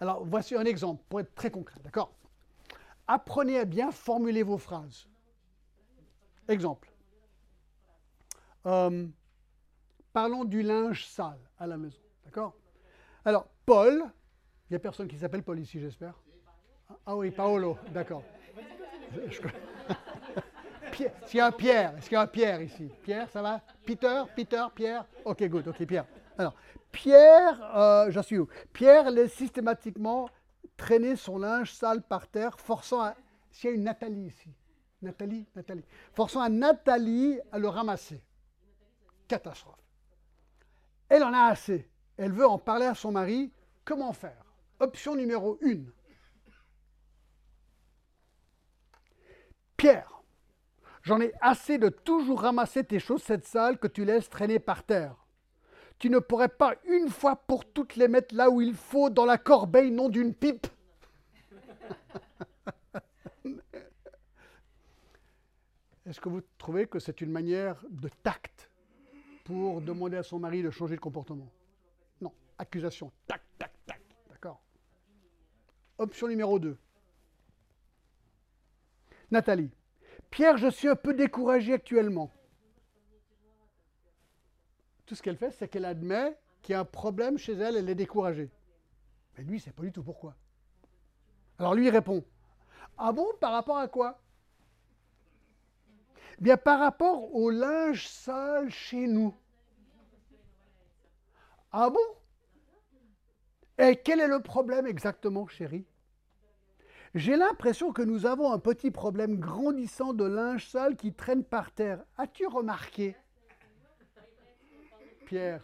Alors voici un exemple pour être très concret, d'accord? Apprenez à bien formuler vos phrases. Exemple. Euh, parlons du linge sale à la maison, d'accord? Alors Paul, il n'y a personne qui s'appelle Paul ici, j'espère? Ah oui, Paolo, d'accord. Est-ce y a un Pierre Est-ce qu'il y a un Pierre ici? Pierre, ça va? Peter Peter Pierre? Ok, good, ok, Pierre. Alors, Pierre, euh, j'en suis où Pierre laisse systématiquement traîner son linge sale par terre, forçant à. S'il y a une Nathalie ici. Nathalie, Nathalie. Forçant à Nathalie à le ramasser. Catastrophe. Elle en a assez. Elle veut en parler à son mari. Comment faire? Option numéro une Pierre, j'en ai assez de toujours ramasser tes chaussettes sales que tu laisses traîner par terre. Tu ne pourrais pas une fois pour toutes les mettre là où il faut, dans la corbeille, non d'une pipe Est-ce que vous trouvez que c'est une manière de tact? Pour demander à son mari de changer de comportement. Non, accusation. Tac, tac, tac. D'accord Option numéro 2. Nathalie. Pierre, je suis un peu découragée actuellement. Tout ce qu'elle fait, c'est qu'elle admet qu'il y a un problème chez elle, elle est découragée. Mais lui, c'est pas du tout pourquoi. Alors lui, il répond Ah bon, par rapport à quoi? Bien, par rapport au linge sale chez nous. Ah bon? Et quel est le problème exactement, chérie? J'ai l'impression que nous avons un petit problème grandissant de linge sale qui traîne par terre. As-tu remarqué? Pierre.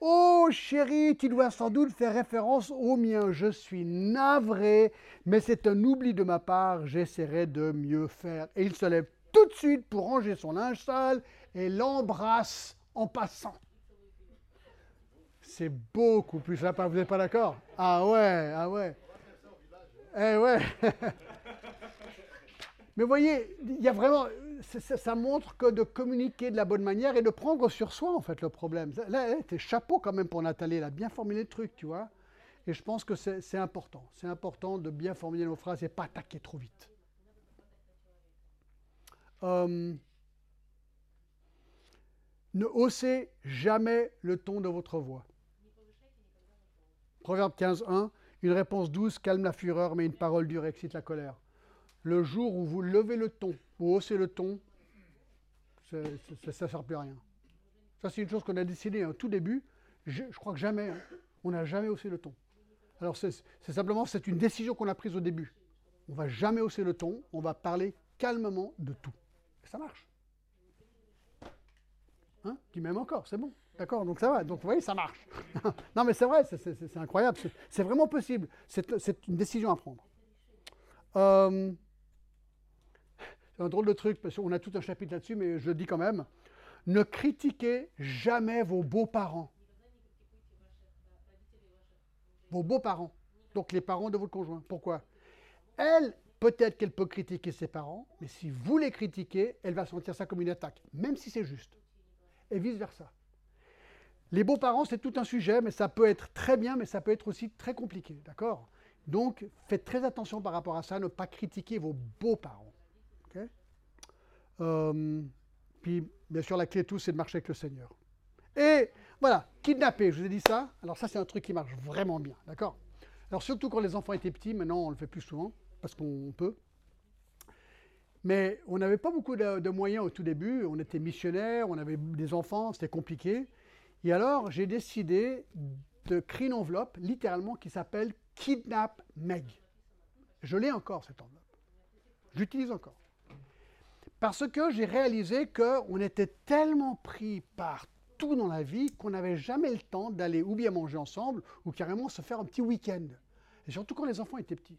Oh chérie, tu dois sans doute faire référence au mien. Je suis navré, mais c'est un oubli de ma part. J'essaierai de mieux faire. Et il se lève tout de suite pour ranger son linge sale et l'embrasse en passant. C'est beaucoup plus sympa, vous n'êtes pas d'accord? Ah ouais, ah ouais. Eh ouais. Mais voyez, il y a vraiment, ça, montre que de communiquer de la bonne manière et de prendre sur soi, en fait, le problème. Là, t'es chapeau quand même pour Nathalie, elle a bien formulé le truc, tu vois. Et je pense que c'est important. C'est important de bien formuler nos phrases et pas attaquer trop vite. Euh, ne haussez jamais le ton de votre voix. Proverbe 15, 1. Une réponse douce calme la fureur, mais une parole dure excite la colère. Le jour où vous levez le ton, vous haussez le ton, ça ne sert plus à rien. Ça, c'est une chose qu'on a décidé au tout début. Je, crois que jamais, hein, on n'a jamais haussé le ton. Alors, c'est simplement, c'est une décision qu'on a prise au début. On ne va jamais hausser le ton, on va parler calmement de tout ça marche. Hein? Puis même encore, c'est bon. D'accord Donc ça va. Donc vous voyez, ça marche. non, mais c'est vrai, c'est incroyable. C'est vraiment possible. C'est une décision à prendre. Euh, c'est un drôle de truc, parce qu'on a tout un chapitre là-dessus, mais je le dis quand même. Ne critiquez jamais vos beaux-parents. Vos beaux-parents. Donc les parents de votre conjoint. Pourquoi? Elle, Peut-être qu'elle peut critiquer ses parents, mais si vous les critiquez, elle va sentir ça comme une attaque, même si c'est juste. Et vice-versa. Les beaux-parents, c'est tout un sujet, mais ça peut être très bien, mais ça peut être aussi très compliqué, d'accord? Donc, faites très attention par rapport à ça, ne pas critiquer vos beaux-parents. Euh, puis, bien sûr, la clé de tout, c'est de marcher avec le Seigneur. Et voilà, kidnapper, je vous ai dit ça? Alors ça, c'est un truc qui marche vraiment bien, d'accord? Alors surtout quand les enfants étaient petits, maintenant on le fait plus souvent parce qu'on peut. Mais on n'avait pas beaucoup de, moyens au tout début. On était missionnaires, on avait des enfants, c'était compliqué. Et alors, j'ai décidé de créer une enveloppe, littéralement, qui s'appelle Kidnap Meg. Je l'ai encore, cette enveloppe. J'utilise encore. Parce que j'ai réalisé qu'on était tellement pris par tout dans la vie qu'on n'avait jamais le temps d'aller ou bien manger ensemble ou carrément se faire un petit week-end. Et surtout quand les enfants étaient petits.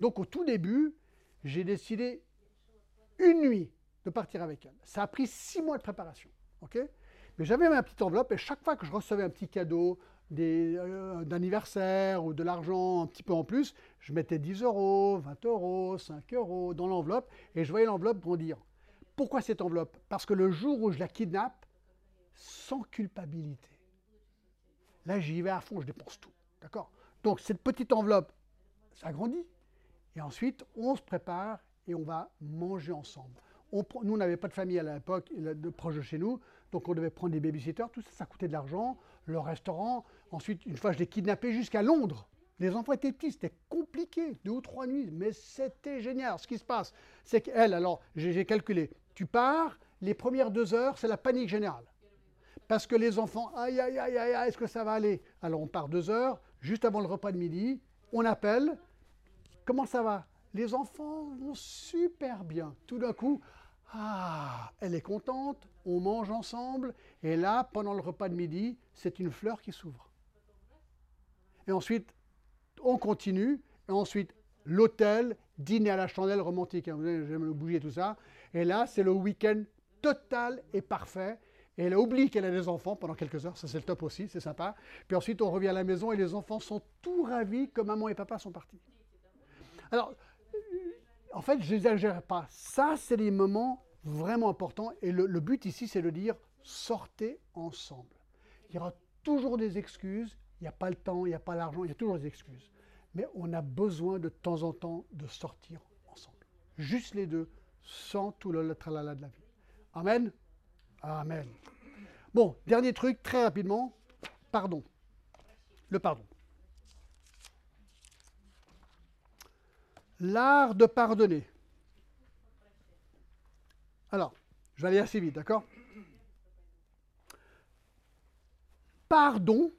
Donc au tout début, j'ai décidé une nuit de partir avec elle. Ça a pris six mois de préparation. ok? Mais j'avais ma petite enveloppe et chaque fois que je recevais un petit cadeau euh, d'anniversaire ou de l'argent un petit peu en plus, je mettais 10 euros, 20 euros, 5 euros dans l'enveloppe et je voyais l'enveloppe grandir. Pourquoi cette enveloppe? Parce que le jour où je la kidnappe, sans culpabilité, là j'y vais à fond, je dépense tout. D'accord? Donc cette petite enveloppe, ça grandit. Et ensuite, on se prépare et on va manger ensemble. Nous, on n'avait pas de famille à l'époque, de proche de chez nous, donc on devait prendre des babysitters, tout ça, ça coûtait de l'argent, le restaurant. Ensuite, une fois, je l'ai kidnappé jusqu'à Londres. Les enfants étaient petits, c'était compliqué, deux ou trois nuits, mais c'était génial. Ce qui se passe, c'est qu'elle, alors, j'ai calculé, tu pars, les premières deux heures, c'est la panique générale. Parce que les enfants, aïe, aïe, aïe, aïe, est-ce que ça va aller? Alors on part deux heures, juste avant le repas de midi, on appelle, Comment ça va? Les enfants vont super bien. Tout d'un coup, ah, elle est contente, on mange ensemble, et là, pendant le repas de midi, c'est une fleur qui s'ouvre. Et ensuite, on continue, et ensuite, l'hôtel, dîner à la chandelle romantique, hein, j'aime le bougie et tout ça, et là, c'est le week-end total et parfait, et elle oublie qu'elle a des enfants pendant quelques heures, ça c'est le top aussi, c'est sympa. Puis ensuite, on revient à la maison et les enfants sont tout ravis que maman et papa sont partis. Alors, en fait, je n'exagère pas. Ça, c'est des moments vraiment importants. Et le, but ici, c'est de dire sortez ensemble. Il y aura toujours des excuses, il n'y a pas le temps, il n'y a pas l'argent, il y a toujours des excuses. Mais on a besoin de temps en temps de sortir ensemble. Juste les deux, sans tout le tralala de la vie. Amen Amen. Bon, dernier truc, très rapidement, pardon. Le pardon. L'art de pardonner. Alors, je vais aller assez vite, d'accord? Pardon,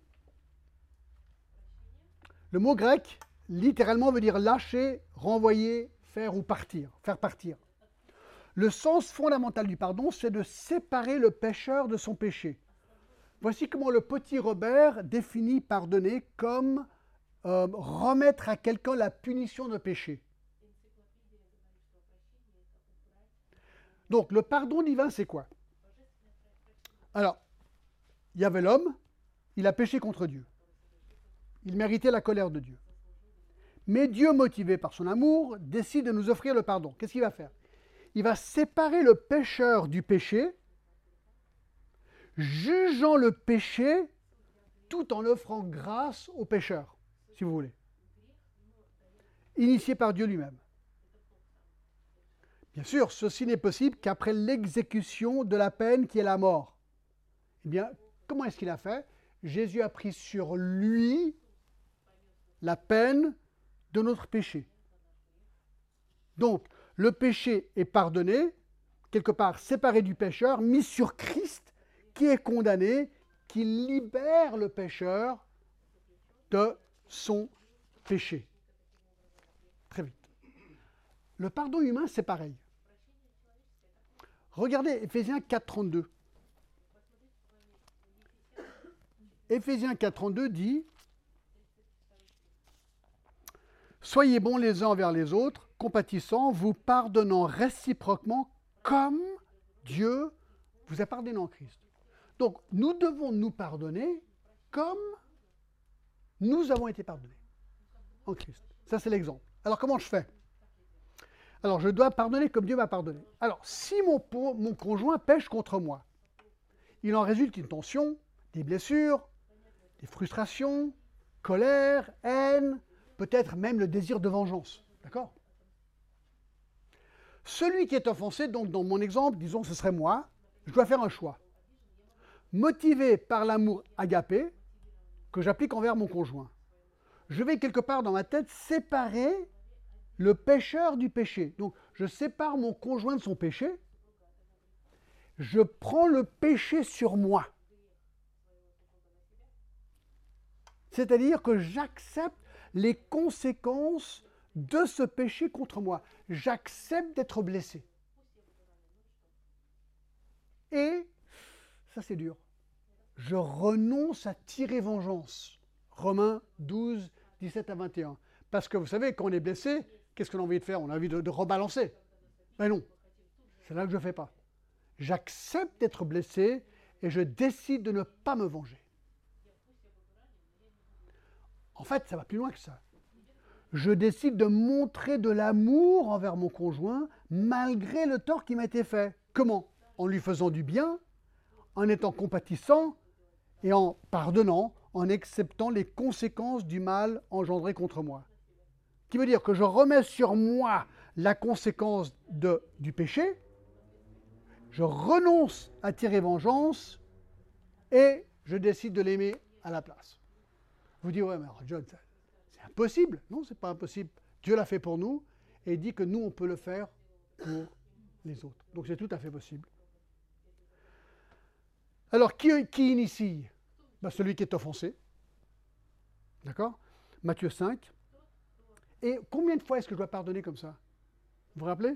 le mot grec, littéralement, veut dire lâcher, renvoyer, faire ou partir, faire partir. Le sens fondamental du pardon, c'est de séparer le pécheur de son péché. Voici comment le petit Robert définit pardonner comme euh, remettre à quelqu'un la punition de péché. Donc le pardon divin, c'est quoi? Alors, il y avait l'homme, il a péché contre Dieu. Il méritait la colère de Dieu. Mais Dieu, motivé par son amour, décide de nous offrir le pardon. Qu'est-ce qu'il va faire? Il va séparer le pécheur du péché, jugeant le péché tout en offrant grâce au pécheur, si vous voulez. Initié par Dieu lui-même. Bien sûr, ceci n'est possible qu'après l'exécution de la peine qui est la mort. Eh bien, comment est-ce qu'il a fait? Jésus a pris sur lui la peine de notre péché. Donc, le péché est pardonné, quelque part séparé du pécheur, mis sur Christ, qui est condamné, qui libère le pécheur de son péché. Très vite. Le pardon humain, c'est pareil. Regardez Ephésiens 4.32. Éphésiens 4.32 dit Soyez bons les uns envers les autres, compatissants, vous pardonnant réciproquement comme Dieu vous a pardonné en Christ. Donc nous devons nous pardonner comme nous avons été pardonnés en Christ. Ça c'est l'exemple. Alors comment je fais? Alors, je dois pardonner comme Dieu m'a pardonné. Alors, si mon, conjoint pêche contre moi, il en résulte une tension, des blessures, des frustrations, colère, haine, peut-être même le désir de vengeance. D'accord? Celui qui est offensé, donc dans mon exemple, disons ce serait moi, je dois faire un choix. Motivé par l'amour agapé que j'applique envers mon conjoint. Je vais quelque part dans ma tête séparer le pécheur du péché. Donc, je sépare mon conjoint de son péché. Je prends le péché sur moi. C'est-à-dire que j'accepte les conséquences de ce péché contre moi. J'accepte d'être blessé. Et, ça c'est dur, je renonce à tirer vengeance. Romains 12, 17 à 21. Parce que vous savez, quand on est blessé, Qu'est-ce qu'on a envie de faire? On a envie de, rebalancer. Mais non, c'est là que je ne fais pas. J'accepte d'être blessé et je décide de ne pas me venger. En fait, ça va plus loin que ça. Je décide de montrer de l'amour envers mon conjoint malgré le tort qui m'a été fait. Comment? En lui faisant du bien, en étant compatissant et en pardonnant, en acceptant les conséquences du mal engendré contre moi qui veut dire que je remets sur moi la conséquence de, du péché, je renonce à tirer vengeance et je décide de l'aimer à la place. Vous dites, ouais, mais John, c'est impossible. Non, c'est pas impossible. Dieu l'a fait pour nous et dit que nous, on peut le faire pour les autres. Donc c'est tout à fait possible. Alors, qui, qui initie? Ben, Celui qui est offensé. D'accord? Matthieu 5. Et combien de fois est-ce que je dois pardonner comme ça? Vous vous rappelez?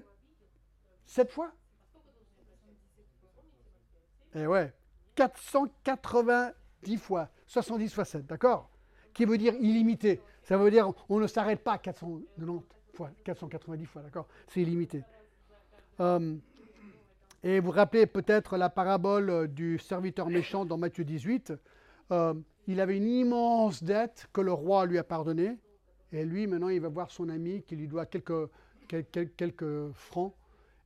Sept fois? Eh ouais, 490 fois, 70 fois 7, d'accord? Qui veut dire illimité. Ça veut dire on ne s'arrête pas à 490 fois, 490 fois, d'accord? C'est illimité. Euh, et vous rappelez peut-être la parabole du serviteur méchant dans Matthieu 18. Euh, il avait une immense dette que le roi lui a pardonnée. Et lui, maintenant, il va voir son ami qui lui doit quelques, francs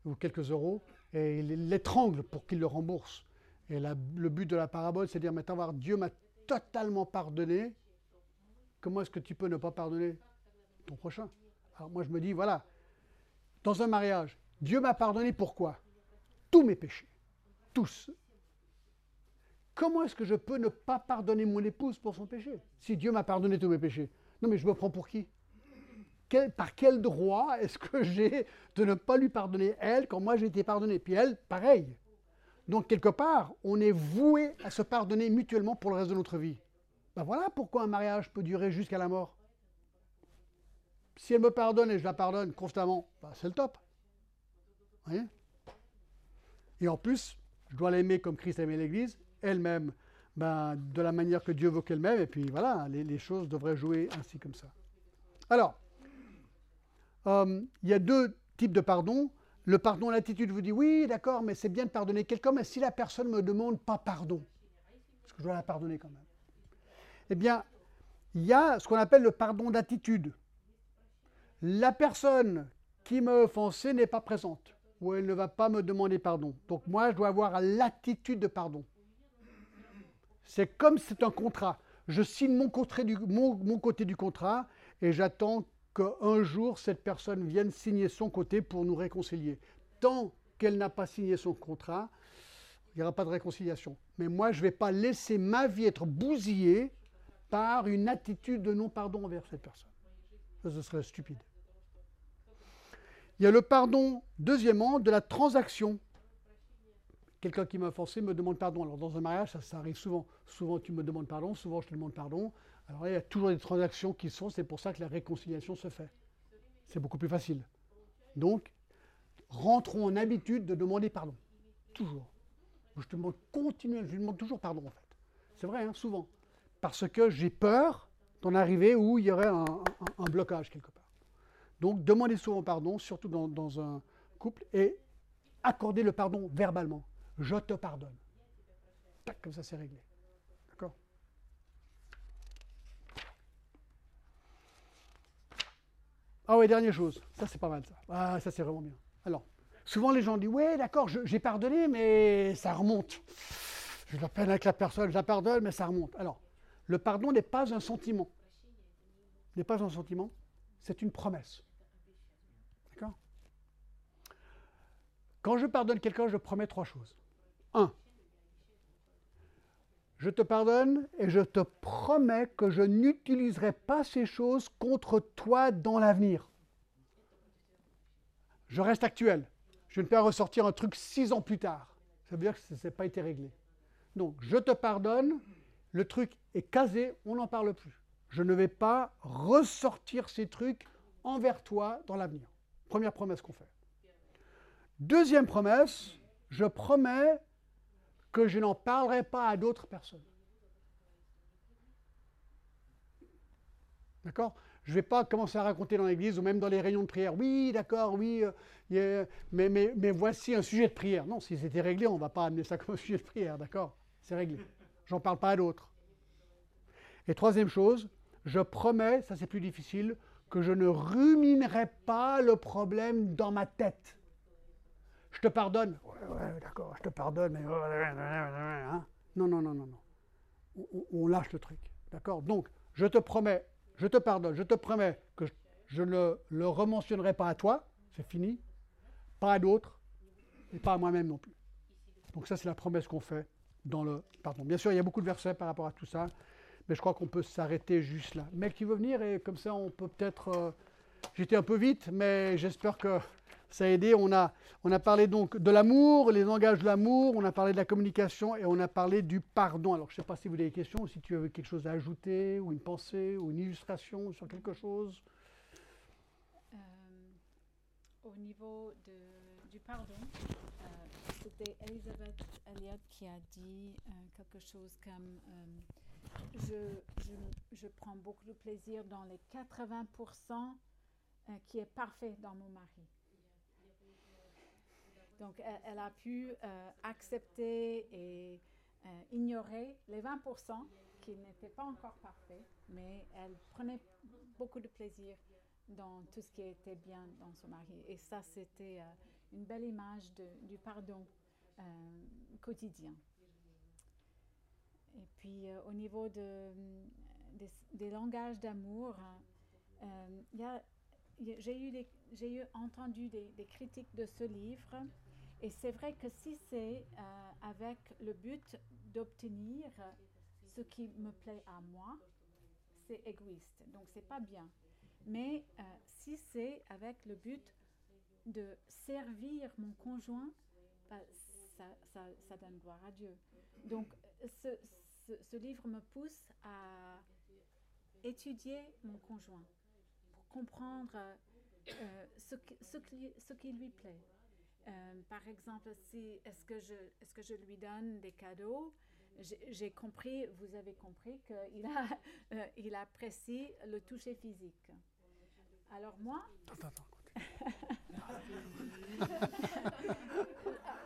ou quelques euros, et il l'étrangle pour qu'il le rembourse. Et le but de la parabole, c'est de dire, maintenant, voir, Dieu m'a totalement pardonné. Comment est-ce que tu peux ne pas pardonner ton prochain? Alors moi, je me dis, voilà, dans un mariage, Dieu m'a pardonné pourquoi? Tous mes péchés. Tous. Comment est-ce que je peux ne pas pardonner mon épouse pour son péché? Si Dieu m'a pardonné tous mes péchés. Non, mais je me prends pour qui? Par quel droit est-ce que j'ai de ne pas lui pardonner? Elle quand moi j'ai été pardonné Puis elle, pareil. Donc quelque part, on est voué à se pardonner mutuellement pour le reste de notre vie. Ben voilà pourquoi un mariage peut durer jusqu'à la mort. Si elle me pardonne et je la pardonne constamment, ben c'est le top. Et en plus, je dois l'aimer comme Christ aimait l'Église, elle-même ben, de la manière que Dieu veut qu'elle m'aime, et puis voilà, les, choses devraient jouer ainsi comme ça. Alors, euh, il y a deux types de pardon. Le pardon l'attitude vous dit oui, d'accord, mais c'est bien de pardonner quelqu'un, mais si la personne ne me demande pas pardon, parce que je dois la pardonner quand même, eh bien, il y a ce qu'on appelle le pardon d'attitude. La personne qui m'a offensé n'est pas présente, ou elle ne va pas me demander pardon. Donc moi, je dois avoir l'attitude de pardon. C'est comme c'est un contrat. Je signe mon côté du, contrat et j'attends qu'un jour cette personne vienne signer son côté pour nous réconcilier. Tant qu'elle n'a pas signé son contrat, il n'y aura pas de réconciliation. Mais moi, je ne vais pas laisser ma vie être bousillée par une attitude de non-pardon envers cette personne. Ce serait stupide. Il y a le pardon, deuxièmement, de la transaction. Quelqu'un qui m'a offensé me demande pardon. Alors dans un mariage, ça, arrive souvent. Souvent tu me demandes pardon, souvent je te demande pardon. Alors il y a toujours des transactions qui sont, c'est pour ça que la réconciliation se fait. C'est beaucoup plus facile. Donc, rentrons en habitude de demander pardon. Toujours. Je te demande continuellement, je demande toujours pardon en fait. C'est vrai, hein, souvent. Parce que j'ai peur d'en arriver où il y aurait un, blocage quelque part. Donc demandez souvent pardon, surtout dans, dans un couple, et accordez le pardon verbalement. Je te pardonne. Tac, comme ça c'est réglé. Ah oui, dernière chose. Ça, c'est pas mal, ça. Ah, ça, c'est vraiment bien. Alors, souvent, les gens disent Ouais, d'accord, j'ai pardonné, mais ça remonte. J'ai la peine avec la personne, je la pardonne, mais ça remonte. Alors, le pardon n'est pas un sentiment. N'est pas un sentiment, c'est une promesse. D'accord? Quand je pardonne quelqu'un, je promets trois choses. Un, je te pardonne et je te promets que je n'utiliserai pas ces choses contre toi dans l'avenir. Je reste actuel. Je ne peux pas ressortir un truc six ans plus tard. Ça veut dire que ça n'a pas été réglé. Donc, je te pardonne, le truc est casé, on n'en parle plus. Je ne vais pas ressortir ces trucs envers toi dans l'avenir. Première promesse qu'on fait. Deuxième promesse, je promets que je n'en parlerai pas à d'autres personnes. D'accord? Je ne vais pas commencer à raconter dans l'église ou même dans les réunions de prière. Oui, d'accord, oui, euh, mais, voici un sujet de prière. Non, si c'était réglé, on ne va pas amener ça comme un sujet de prière, d'accord? C'est réglé. J'en parle pas à d'autres. Et troisième chose, je promets, ça c'est plus difficile, que je ne ruminerai pas le problème dans ma tête. Je te pardonne. Ouais, d'accord, je te pardonne, mais. Hein. non, non, non, non, non. On, lâche le truc. D'accord? Donc, je te promets, je te pardonne, je te promets que je ne le rementionnerai pas à toi, c'est fini, pas à d'autres, et pas à moi-même non plus. Donc, ça, c'est la promesse qu'on fait dans le pardon. Bien sûr, il y a beaucoup de versets par rapport à tout ça, mais je crois qu'on peut s'arrêter juste là. Mec qui veut venir, et comme ça, on peut peut-être. Euh, j'étais un peu vite, mais j'espère que ça a aidé. On a, on a parlé donc de l'amour, les langages de l'amour, on a parlé de la communication et on a parlé du pardon. Alors, je ne sais pas si vous avez des questions, ou si tu avais quelque chose à ajouter, ou une pensée, ou une illustration sur quelque chose. Euh, au niveau du pardon, euh, c'était Elisabeth Elliott qui a dit euh, quelque chose comme je, je, je, prends beaucoup de plaisir dans les 80% qui est parfait dans mon mari. Donc, elle, a pu euh, accepter et euh, ignorer les 20% qui n'étaient pas encore parfaits, mais elle prenait beaucoup de plaisir dans tout ce qui était bien dans son mari. Et ça, c'était euh, une belle image de, du pardon quotidien. et puis au niveau de, des, langages d'amour, des- j'ai eu entendu des, des critiques de ce livre. Et c'est vrai que si c'est euh, avec le but d'obtenir ce qui me plaît à moi, c'est égoïste. Donc c'est pas bien. Mais euh, si c'est avec le but de servir mon conjoint, bah, ça, ça, donne gloire à Dieu. Donc ce, ce, ce livre me pousse à étudier mon conjoint pour comprendre euh, ce, qui, ce, qui, ce qui lui plaît. Euh, par exemple, si est-ce que je est-ce que je lui donne des cadeaux? J'ai compris, vous avez compris qu'il a euh, il apprécie le toucher physique. Alors moi, Attends, attends,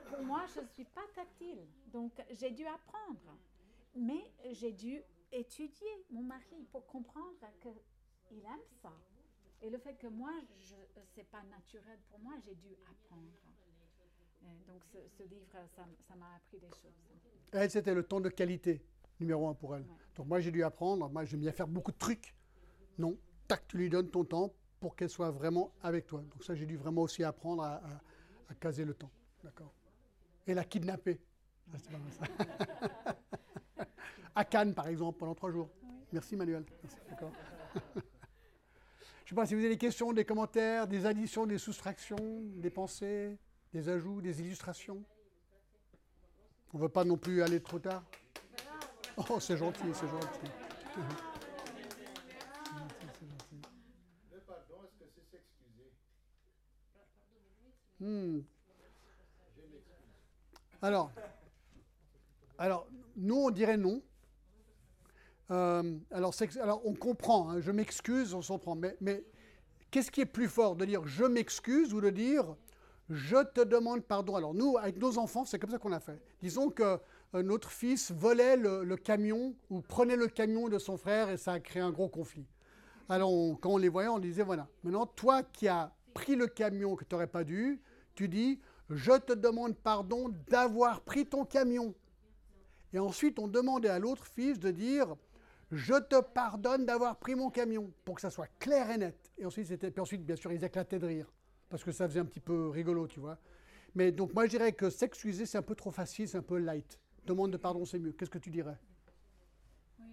pour moi, je ne suis pas tactile, donc j'ai dû apprendre, mais j'ai dû étudier mon mari pour comprendre qu'il aime ça. Et le fait que moi, je c'est pas naturel pour moi, j'ai dû apprendre. Euh, donc ce, ce livre, ça m'a appris des choses. Elle, c'était le temps de qualité, numéro un pour elle. Ouais. Donc moi, j'ai dû apprendre. Moi, j'aime bien faire beaucoup de trucs. Non, tac, tu lui donnes ton temps pour qu'elle soit vraiment avec toi. Donc ça, j'ai dû vraiment aussi apprendre à, à- à caser le temps. D'accord Et la kidnapper. Ça, c'est pas mal, ça. à Cannes, par exemple, pendant trois jours. Merci, Manuel. Merci, d'accord. Je ne sais pas si vous avez des questions, des commentaires, des additions, des soustractions, des pensées, des ajouts, des illustrations. On ne veut pas non plus aller trop tard. Oh, c'est gentil, c'est gentil. Le pardon, est-ce que c'est s'excuser. Alors, alors, nous, on dirait non. Euh, alors, on comprend, hein, je m'excuse, on s'en prend. Mais qu'est-ce qui est plus fort de dire je m'excuse ou de dire je te demande pardon Alors, nous, avec nos enfants, c'est comme ça qu'on a fait. Disons que euh, notre fils volait le, camion ou prenait le camion de son frère et ça a créé un gros conflit. Alors, quand on les voyait, on disait voilà, maintenant, toi qui as pris le camion que tu n'aurais pas dû, tu dis je te demande pardon d'avoir pris ton camion. Et ensuite, on demandait à l'autre fils de dire Je te pardonne d'avoir pris mon camion, pour que ça soit clair et net. Et ensuite, ensuite, bien sûr, ils éclataient de rire, parce que ça faisait un petit peu rigolo, tu vois. Mais donc, moi, je dirais que s'excuser, c'est un peu trop facile, c'est un peu light. Demande de pardon, c'est mieux. Qu'est-ce que tu dirais? Oui,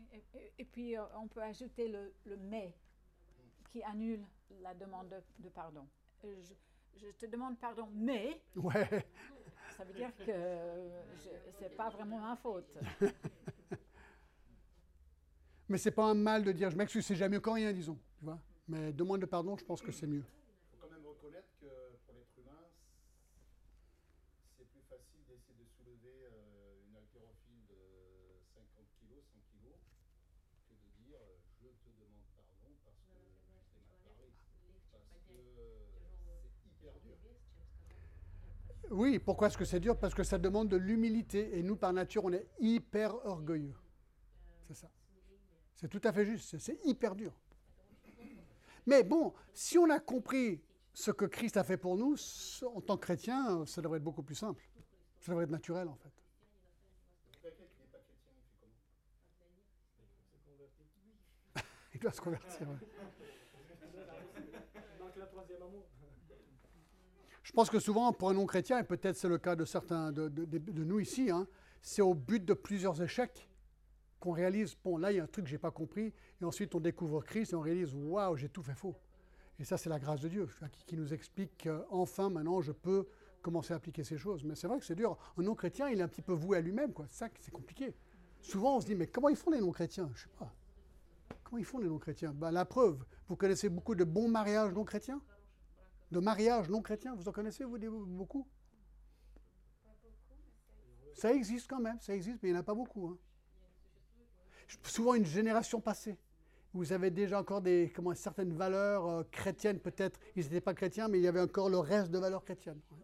et, puis euh, on peut ajouter le, le mais qui annule la demande de, de pardon. Euh, Je, je te demande pardon, mais Ouais, ça veut dire que je- c'est pas vraiment ma faute. mais c'est pas un mal de dire je m'excuse, c'est jamais mieux qu'en rien, disons. Tu vois mais demande de pardon, je pense que c'est mieux. Il faut quand même reconnaître que pour l'être humain, c'est plus facile d'essayer de soulever euh, une haltérophile de 50 kg, 100 kg, que de dire euh, je te demande pardon parce que je t'ai mal parlé. Parce que euh, c'est hyper dur. Oui, pourquoi est-ce que c'est dur? Parce que ça demande de l'humilité. Et nous, par nature, on est hyper orgueilleux. C'est ça. C'est tout à fait juste. c'est- hyper dur. Mais bon, si on a compris ce que Christ a fait pour nous, en tant que chrétien, ça devrait être beaucoup plus simple. Ça devrait être naturel, en fait. Il doit se convertir. ouais. Donc la troisième amour. Je pense que souvent, pour un non-chrétien, et peut-être c'est le cas de certains de, nous ici, hein, c'est au but de plusieurs échecs qu'on réalise, bon, là, il y a un truc que je n'ai pas compris, et ensuite on découvre Christ et on réalise, waouh, j'ai tout fait faux. Et ça, c'est la grâce de Dieu qui, nous explique qu'enfin, maintenant, je peux commencer à appliquer ces choses. Mais c'est vrai que c'est dur. Un non-chrétien, il est un petit peu voué à lui-même, quoi. C'est ça, c'est compliqué. Souvent, on se dit, mais comment ils font les non-chrétiens? Je sais pas. Comment ils font les non-chrétiens? Ben, La preuve, vous connaissez beaucoup de bons mariages non-chrétiens? De mariages non-chrétiens Vous en connaissez, vous, des- beaucoup? Ça existe quand même, ça existe, mais il n'y en a pas beaucoup. hein. Souvent une génération passée. Vous avez déjà encore des, comment, certaines valeurs euh, chrétiennes, peut-être. Ils n'étaient pas chrétiens, mais il y avait encore le reste de valeurs chrétiennes. Mais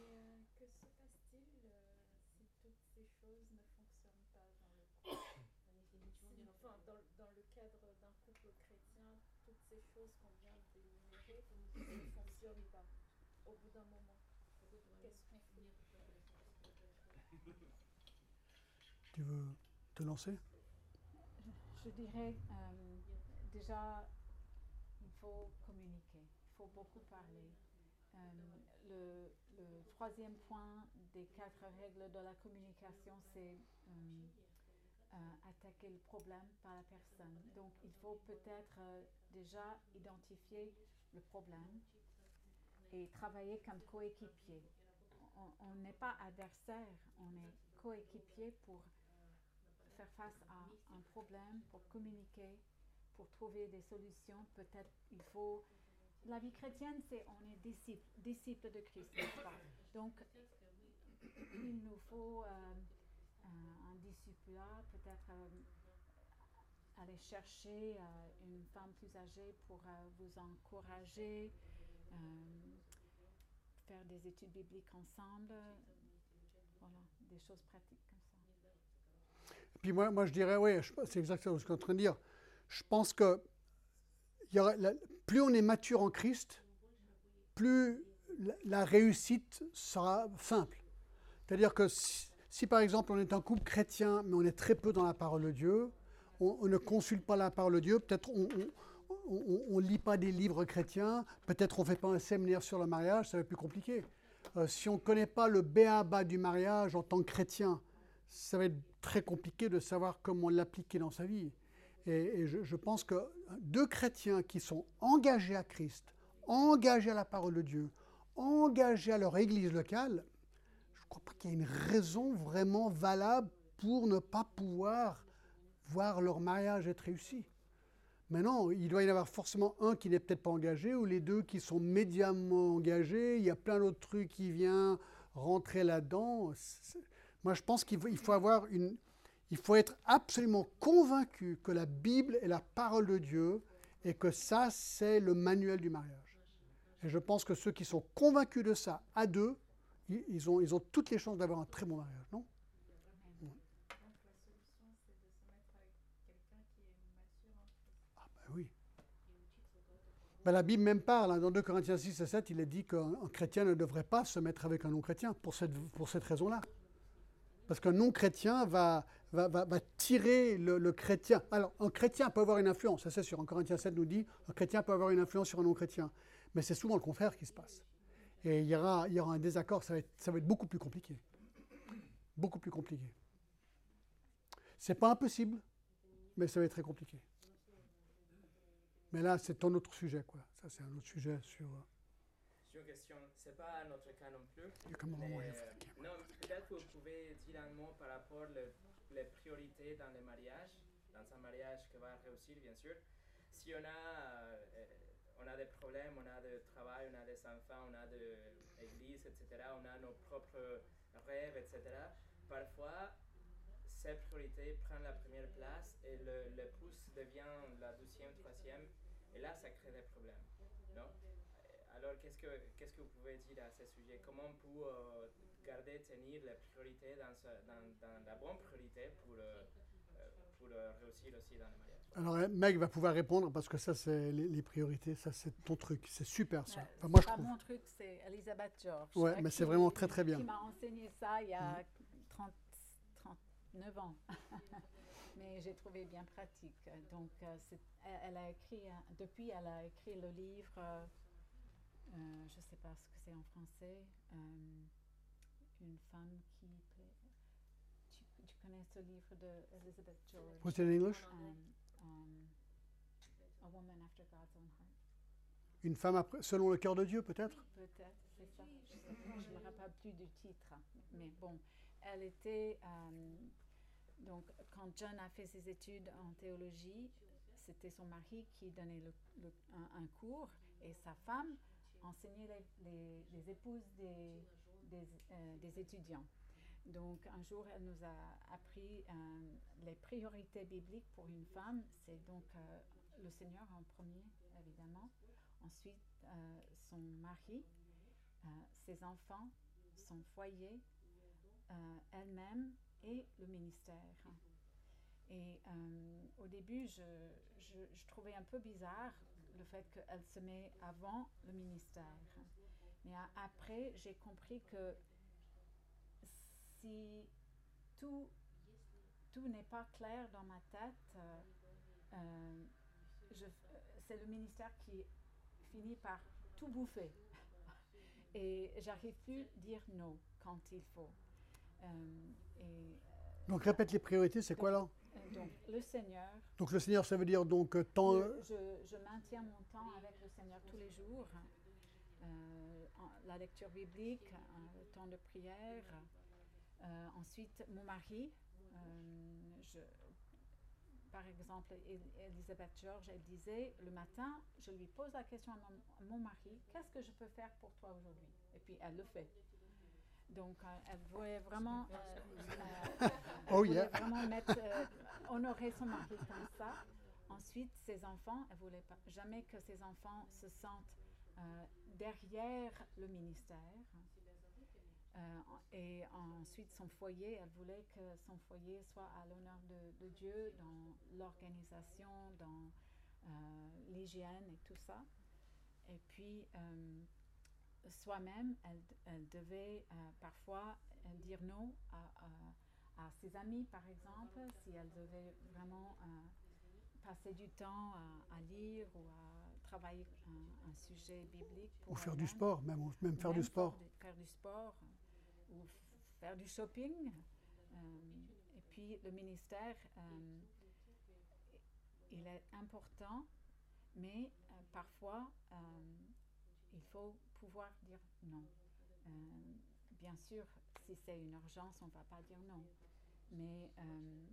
euh, que se passe-t-il euh, si toutes ces choses ne fonctionnent pas dans le couple Si, enfin, dans, dans le cadre d'un couple chrétien, toutes ces choses qu'on vient d'énumérer ne fonctionnent pas au bout d'un moment. Qu'est-ce qu'on fait Veux te lancer? Je dirais euh, déjà, il faut communiquer, il faut beaucoup parler. Euh, le, troisième point des quatre règles de la communication, c'est euh, attaquer le problème par la personne. Donc, il faut peut-être déjà identifier le problème et travailler comme coéquipier. On n'est pas adversaire, on est coéquipier pour faire face à un problème, pour communiquer, pour trouver des solutions. Peut-être il faut. La vie chrétienne, c'est on est disciple, disciple de Christ, n'est-ce pas? Donc, il nous faut euh, un, un discipulat, peut-être euh, aller chercher euh, une femme plus âgée pour euh, vous encourager, euh, faire des études bibliques ensemble, voilà, des choses pratiques. Puis moi, moi je dirais, oui, c'est exactement ce que je suis en train de dire. Je pense que plus on est mature en Christ, plus la, réussite sera simple. C'est-à-dire que si, par exemple on est un couple chrétien, mais on est très peu dans la parole de Dieu, on, on ne consulte pas la parole de Dieu, peut-être on ne lit pas des livres chrétiens, peut-être on ne fait pas un séminaire sur le mariage, ça va être plus compliqué. Euh, si on ne connaît pas le béaba du mariage en tant que chrétien, ça va être très compliqué de savoir comment l'appliquer dans sa vie. Et, je, je pense que deux chrétiens qui sont engagés à Christ, engagés à la parole de Dieu, engagés à leur église locale, je ne crois pas qu'il y ait une raison vraiment valable pour ne pas pouvoir voir leur mariage être réussi. Maintenant, il doit y en avoir forcément un qui n'est peut-être pas engagé ou les deux qui sont médianement engagés. Il y a plein d'autres trucs qui viennent rentrer là-dedans. Moi, je pense qu'il faut, avoir une, il faut être absolument convaincu que la Bible est la parole de Dieu et que ça, c'est le manuel du mariage. Et je pense que ceux qui sont convaincus de ça à deux, ils, ont, ils ont toutes les chances d'avoir un très bon mariage, non? Ah ben oui. Ben, la Bible même parle, hein, dans 2 Corinthiens 6 et 7, il est dit qu'un un chrétien ne devrait pas se mettre avec un non-chrétien pour cette, pour cette raison-là. Parce qu'un non-chrétien va, va, va, va tirer le, le chrétien. Alors, un chrétien peut avoir une influence, ça c'est sûr. En Corinthiens 7 nous dit, un chrétien peut avoir une influence sur un non-chrétien. Mais c'est souvent le contraire qui se passe. Et il y aura, il y aura un désaccord, ça va, être, ça va être beaucoup plus compliqué. Beaucoup plus compliqué. C'est pas impossible, mais ça va être très compliqué. Mais là, c'est un autre sujet, quoi. Ça, c'est un autre sujet sur. euh, une question, c'est pas notre cas non plus. Mais, peut-être vous pouvez dire un mot par rapport aux les priorités dans les mariages, dans un mariage qui va réussir, bien sûr. Si on a, euh, on a des problèmes, on a du travail, on a des enfants, on a de l'église, etc., on a nos propres rêves, etc., parfois, ces priorités prennent la première place et le, le pouce devient la deuxième, troisième, et là, ça crée des problèmes. Non? Alors, qu'est-ce que, que vous pouvez dire à ce sujet Comment on peut euh, garder, tenir les priorités dans, ce- dans, dans la bonne priorité pour, euh, euh, pour euh, réussir aussi dans le mariage Alors, euh, Meg va pouvoir répondre parce que ça, c'est les, les priorités. Ça, c'est ton truc. C'est super, ça. Enfin, moi, je pas trouve. mon truc, c'est Elisabeth George. Ouais, hein, mais qui- c'est vraiment très, très bien. Qui m'a enseigné ça il y a 30, 39 ans. mais j'ai trouvé bien pratique. Donc, c'est- elle, elle a écrit, un- depuis, elle a écrit le livre, euh, je ne sais pas ce que c'est en français, euh, Une femme qui plaît. Tu, tu connais ce livre de Elizabeth George? What's it in English? Um, um, a Woman After God's Own Heart. Une femme après- selon le cœur de Dieu, peut-être? Peut-être, c'est ça. Je ne me rappelle plus du titre. Mais bon, elle était. euh, donc, quand John a fait ses études en théologie, c'était son mari qui donnait le- le- un, un cours et sa femme enseignait les, les- les épouses des, des, euh, des étudiants. Donc, un jour, elle nous a appris euh, les priorités bibliques pour une femme. C'est donc euh, le Seigneur en premier, évidemment. Ensuite, son mari, ses enfants, son foyer, elle-même et le ministère. Et au début, je, je- je trouvais un peu bizarre le fait qu'elle se met avant le ministère. Mais après, j'ai compris que si tout tout n'est pas clair dans ma tête, euh, euh, je- euh, c'est le ministère qui finit par tout bouffer. Et j'arrive plus à dire non quand il faut. Euh, et Donc répète les priorités, c'est quoi là? donc, le Seigneur, Donc le Seigneur, ça veut dire donc temps. je, je- je maintiens mon temps avec le Seigneur tous les jours. Euh, la lecture biblique, euh, le temps de prière. Euh, ensuite, mon mari. je- par exemple, El- Elisabeth George, elle disait le matin, je lui pose la question à mon, à mon mari qu'est-ce que je peux faire pour toi aujourd'hui? Et puis elle le fait. Donc, elle voulait vraiment, euh, euh, elle Oh voulait yeah. vraiment mettre, euh, honorer son mari comme ça. Ensuite, ses enfants, elle voulait pas, jamais que ses enfants se sentent euh, derrière le ministère. Euh, et ensuite, son foyer, elle voulait que son foyer soit à l'honneur de, Dieu dans l'organisation, dans euh, l'hygiène et tout ça. Et puis, soi-même, elle, devait parfois dire non à, à- ses amis, par exemple, si elle devait vraiment passer du temps à, à lire ou à travailler un, un sujet biblique. Pour Ou faire du sport, même, ou même faire du sport. Faire du, faire du sport ou faire du shopping. Euh, et puis le ministère, euh, il est important, mais euh, parfois il faut pouvoir dire non. Euh, bien sûr, si c'est une urgence, on ne va pas dire non. Mais euh,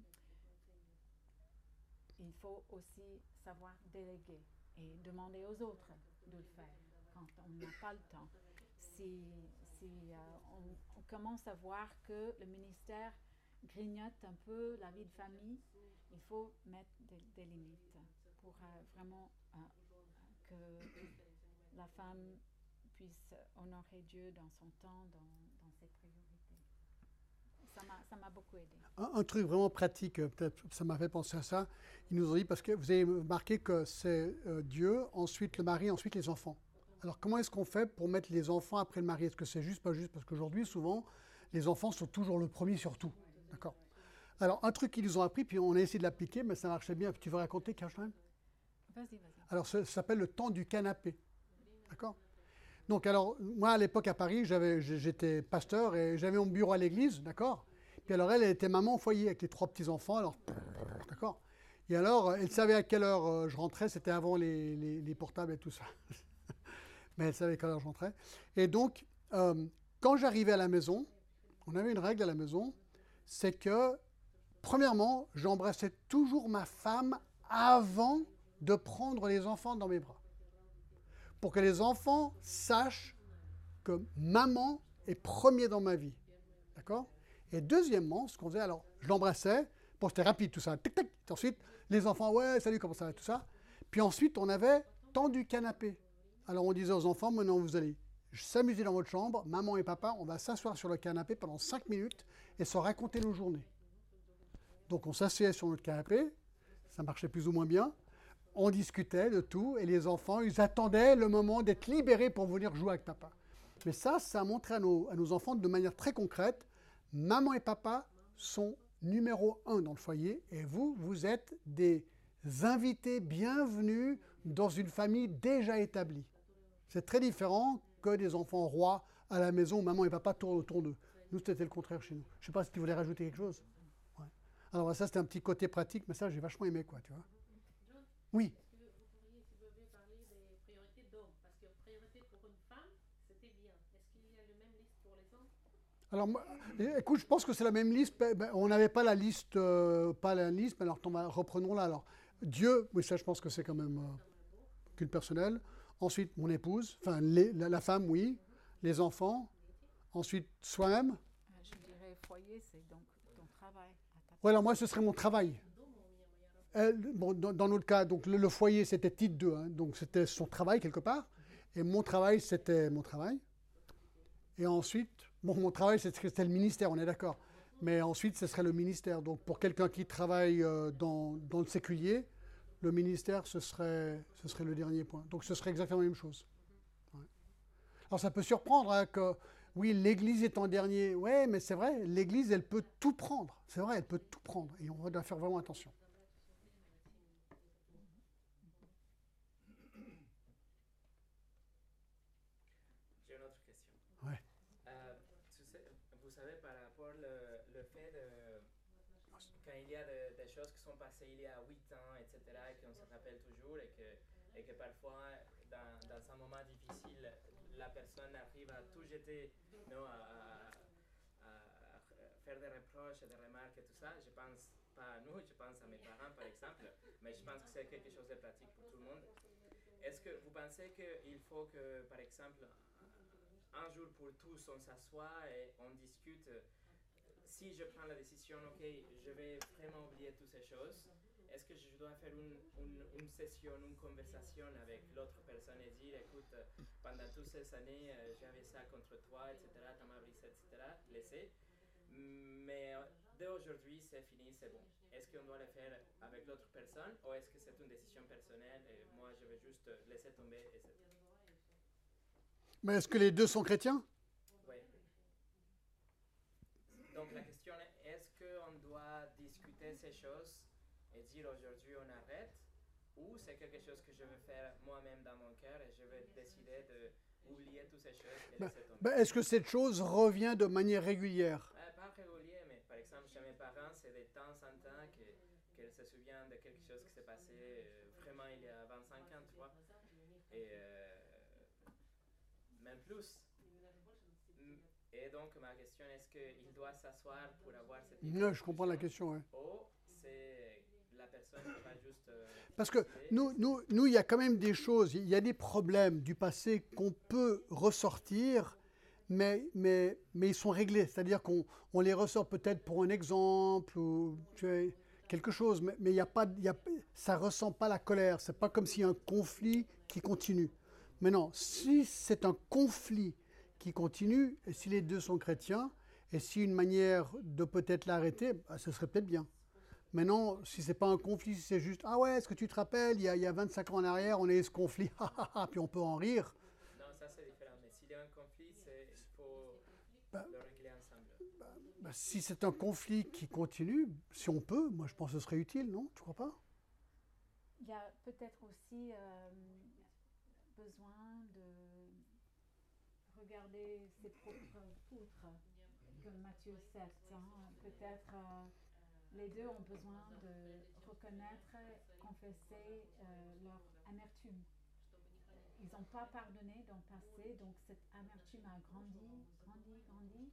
il faut aussi savoir déléguer et demander aux autres de le faire quand on n'a pas le temps. Si, si euh, on, commence à voir que le ministère grignote un peu la vie de famille, il faut mettre des, limites pour euh, vraiment euh, que la femme puisse honorer Dieu dans son temps, dans, dans ses priorités. Ça m'a- beaucoup aidé. Un, un truc vraiment pratique, euh, peut-être ça m'a fait penser à ça. Ils nous ont dit, parce que vous avez marqué que c'est euh, Dieu, ensuite le mari, ensuite les enfants. Alors comment est-ce qu'on fait pour mettre les enfants après le mari? Est-ce que c'est juste, pas juste? Parce qu'aujourd'hui, souvent, les enfants sont toujours le premier sur tout. D'accord Alors un truc qu'ils nous ont appris, puis on a essayé de l'appliquer, mais ça marchait bien. Tu veux raconter, Caroline Vas-y, vas-y. Alors, ça, ça s'appelle le temps du canapé. D'accord? Donc, alors, moi, à l'époque, à Paris, j'étais pasteur et j'avais mon bureau à l'église, d'accord? Puis alors, elle, était maman au foyer avec les trois petits-enfants, alors, d'accord? Et alors, elle savait à quelle heure euh, je rentrais, c'était avant les portables et tout ça. Mais elle savait à quelle heure je rentrais. Et donc, euh, quand j'arrivais à la maison, on avait une règle à la maison, c'est que, premièrement, j'embrassais toujours ma femme avant de prendre les enfants dans mes bras. Pour que les enfants sachent que maman est premier dans ma vie. D'accord? Et deuxièmement, ce qu'on faisait, alors, je l'embrassais, bon, c'était rapide tout ça, tic, tic. Et ensuite, les enfants, ouais, salut, comment ça va, tout ça. Puis ensuite, on avait temps du canapé. Alors, on disait aux enfants, maintenant, vous allez s'amuser dans votre chambre, maman et papa, on va s'asseoir sur le canapé pendant 5 minutes et se raconter nos journées. Donc, on s'asseyait sur notre canapé, ça marchait plus ou moins bien on discutait de tout et les enfants, ils attendaient le moment d'être libérés pour venir jouer avec papa. Mais ça, ça a montré à nos, enfants de manière très concrète, maman et papa sont numéro un dans le foyer et vous, vous êtes des invités bienvenus dans une famille déjà établie. C'est très différent que des enfants rois à la maison où maman et papa tournent autour d'eux. Nous, c'était le contraire chez nous. Je ne sais pas si tu voulais rajouter quelque chose. Alors ça, c'était un petit côté pratique, mais ça, j'ai vachement aimé, quoi, tu vois. Oui. Est-ce que vous pourriez, si vous pouvez, parler des priorités d'hommes? Parce que priorité pour une femme, c'était bien. Est-ce qu'il y a le même liste pour les hommes? Alors, moi, eh, écoute, je pense que c'est la même liste. Ben, ben, on n'avait pas la liste, euh, pas la liste, mais alors reprenons-la. Alors, Dieu, oui, ça, je pense que c'est quand même euh, culte personnel. Ensuite, mon épouse, enfin, les- la, la femme, oui. Les enfants. Ensuite, soi-même. Euh, Je dirais foyer, c'est donc ton travail. Ouais, alors moi, ce serait mon travail. Dans, notre cas, donc le, foyer, c'était titre 2, hein, donc c'était son travail quelque part. Et mon travail, c'était mon travail. Et ensuite, mon travail, c'était le ministère, on est d'accord. Mais ensuite, ce serait le ministère. Donc pour quelqu'un qui travaille euh, dans, le séculier, le ministère, ce serait, le dernier point. Donc ce serait exactement la même chose. Alors ça peut surprendre hein, que Oui, l'Église est en dernier. Ouais, mais c'est vrai, l'Église, elle peut tout prendre. C'est vrai, elle peut tout prendre. Et on doit faire vraiment attention. J'ai une autre question. Ouais. Euh, tu sais- vous savez, par rapport le, le fait de. Quand il y a de- des choses qui sont passées il y a 8 ans, etc., et qu'on se rappelle toujours, et que, et que dans, dans un moment difficile, la personne arrive à tout jeter, non, à, à- faire des reproches des remarques et tout ça. Je pense pas à nous, je pense à mes parents, par exemple, mais je pense que c'est quelque chose de pratique pour tout le monde. Est-ce que vous pensez qu'il faut que, par exemple, un jour pour tous, on s'assoit et on discute? Si je prends la décision, ok, je vais vraiment oublier toutes ces choses, est-ce que je dois faire une, une, une session, une conversation avec l'autre personne et dire, écoute, euh, pendant toutes ces années, euh, j'avais ça contre toi, etc., tu m'as brisé, etc., laisser. Mais euh, dès aujourd'hui, c'est fini, c'est bon. Est-ce qu'on doit le faire avec l'autre personne ou est-ce que c'est une décision personnelle et moi, je vais juste laisser tomber et c'est tout Mais est-ce que les deux sont chrétiens? Oui. Donc la question est, est-ce qu'on doit discuter ces choses dire aujourd'hui on arrête ou c'est quelque chose que je vais faire moi-même dans mon cœur et je vais décider de oublier toutes ces choses et laisser tomber Ben, Est-ce que cette chose revient de manière régulière? Euh, Pas régulier, mais par exemple chez mes parents, c'est de temps en temps qu'elles se souviennent de quelque chose qui s'est passé euh, vraiment il y a 25 ans, tu vois. Et euh, même plus. Et donc ma question est-ce qu'il doit s'asseoir pour avoir cette Non, je comprends la question. Ou c'est la personne qui va juste... euh, Parce que nous, nous, nous, il y a quand même des choses, il y a des problèmes du passé qu'on peut ressortir, mais, mais, mais ils sont réglés. C'est-à-dire qu'on on les ressort peut-être pour un exemple ou tu vois, quelque chose, mais, mais il y a pas, il y a, ça ne ressent pas la colère. C'est pas comme s'il y a un conflit qui continue. Maintenant, si c'est un conflit qui continue, et si les deux sont chrétiens, et si une manière de peut-être l'arrêter, bah, ce serait peut-être bien. Maintenant, si c'est pas un conflit, si c'est juste Ah ouais, est-ce que tu te rappelles, il y, a, il y a 25 ans en arrière, on a eu ce conflit, ah, ah, ah, puis on peut en rire. Non, ça c'est différent. Mais s'il y a un conflit, c'est- il faut Bah- le régler ensemble. Bah, si c'est un conflit qui continue, si on peut, moi je pense que ce serait utile, non Tu crois pas? Il y a peut-être aussi euh, besoin de regarder ses propres poutres, comme Matthieu 7. hein. Peut-être euh, les deux ont besoin de reconnaître, confesser euh, leur amertume. Ils n'ont pas pardonné dans le passé, donc cette amertume a grandi, grandi, grandi.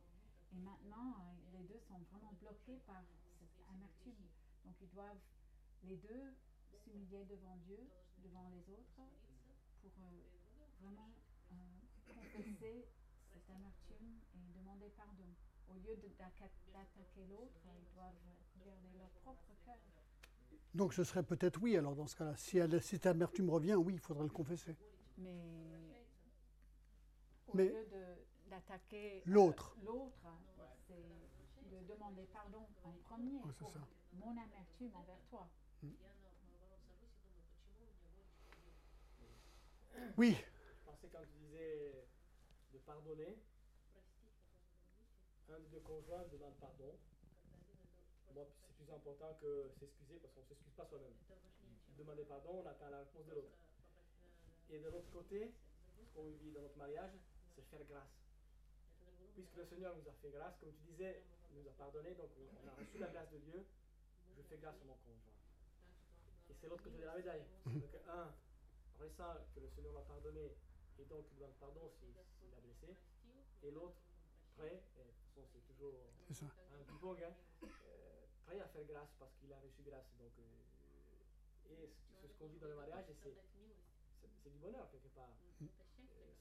Et maintenant, euh, les deux sont vraiment bloqués par cette amertume. Donc ils doivent les deux s'humilier devant Dieu, devant les autres, pour euh, vraiment confesser cette amertume et demander pardon. Au lieu d'attaquer l'autre, ils doivent regarder leur propre cœur. Donc ce serait peut-être oui, alors dans ce cas-là. Si, elle- si cette amertume revient, oui, il faudrait le confesser. Mais au Mais- lieu de- d'attaquer euh, L'autre. l'autre, c'est de demander pardon en premier c'est pour ça. mon amertume envers toi. Oui, Je pensais quand tu disais de pardonner, deux conjoints demande pardon. Moi, c'est plus important que s'excuser parce qu'on ne s'excuse pas soi-même. Demander pardon, on attend la réponse de l'autre. Et de l'autre côté, ce qu'on vit dans notre mariage, c'est faire grâce. Puisque le Seigneur nous a fait grâce, comme tu disais, il nous a pardonné, donc on a reçu la grâce de Dieu, je fais grâce à mon conjoint. Et c'est l'autre côté de la médaille. Donc, un, ressent que le Seigneur m'a pardonné et donc il demande pardon s'il s'il a blessé. Et l'autre, prêt, façon c'est toujours c'est ça. un ping-pong, hein, euh, prêt à faire grâce parce qu'il a reçu grâce. Donc, euh, et ce- c'est ce qu'on dit dans le mariage, et c'est du bonheur quelque part. Euh,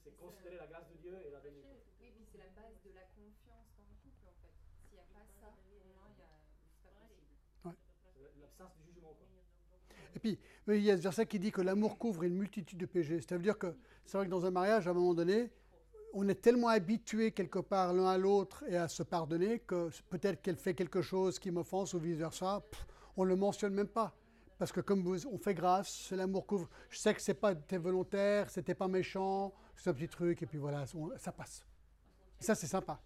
c'est considérer la grâce de Dieu et la donner. Oui, puis c'est la base de la confiance dans le couple en fait. S'il n'y a pas ça, pour moi, c'est pas possible. C'est L'absence du jugement. Quoi. Et puis, il y a ce verset qui dit que l'amour couvre une multitude de péchés. C'est-à-dire que c'est vrai que dans un mariage, à un moment donné, on est tellement habitué quelque part l'un à l'autre et à se pardonner que peut-être qu'elle fait quelque chose qui m'offense ou vice-versa, on ne le mentionne même pas. Parce que comme on fait grâce, l'amour couvre. Je sais que c'est pas t'es volontaire, c'était pas méchant, c'est un petit truc, et puis voilà, ça passe. Ça, c'est sympa.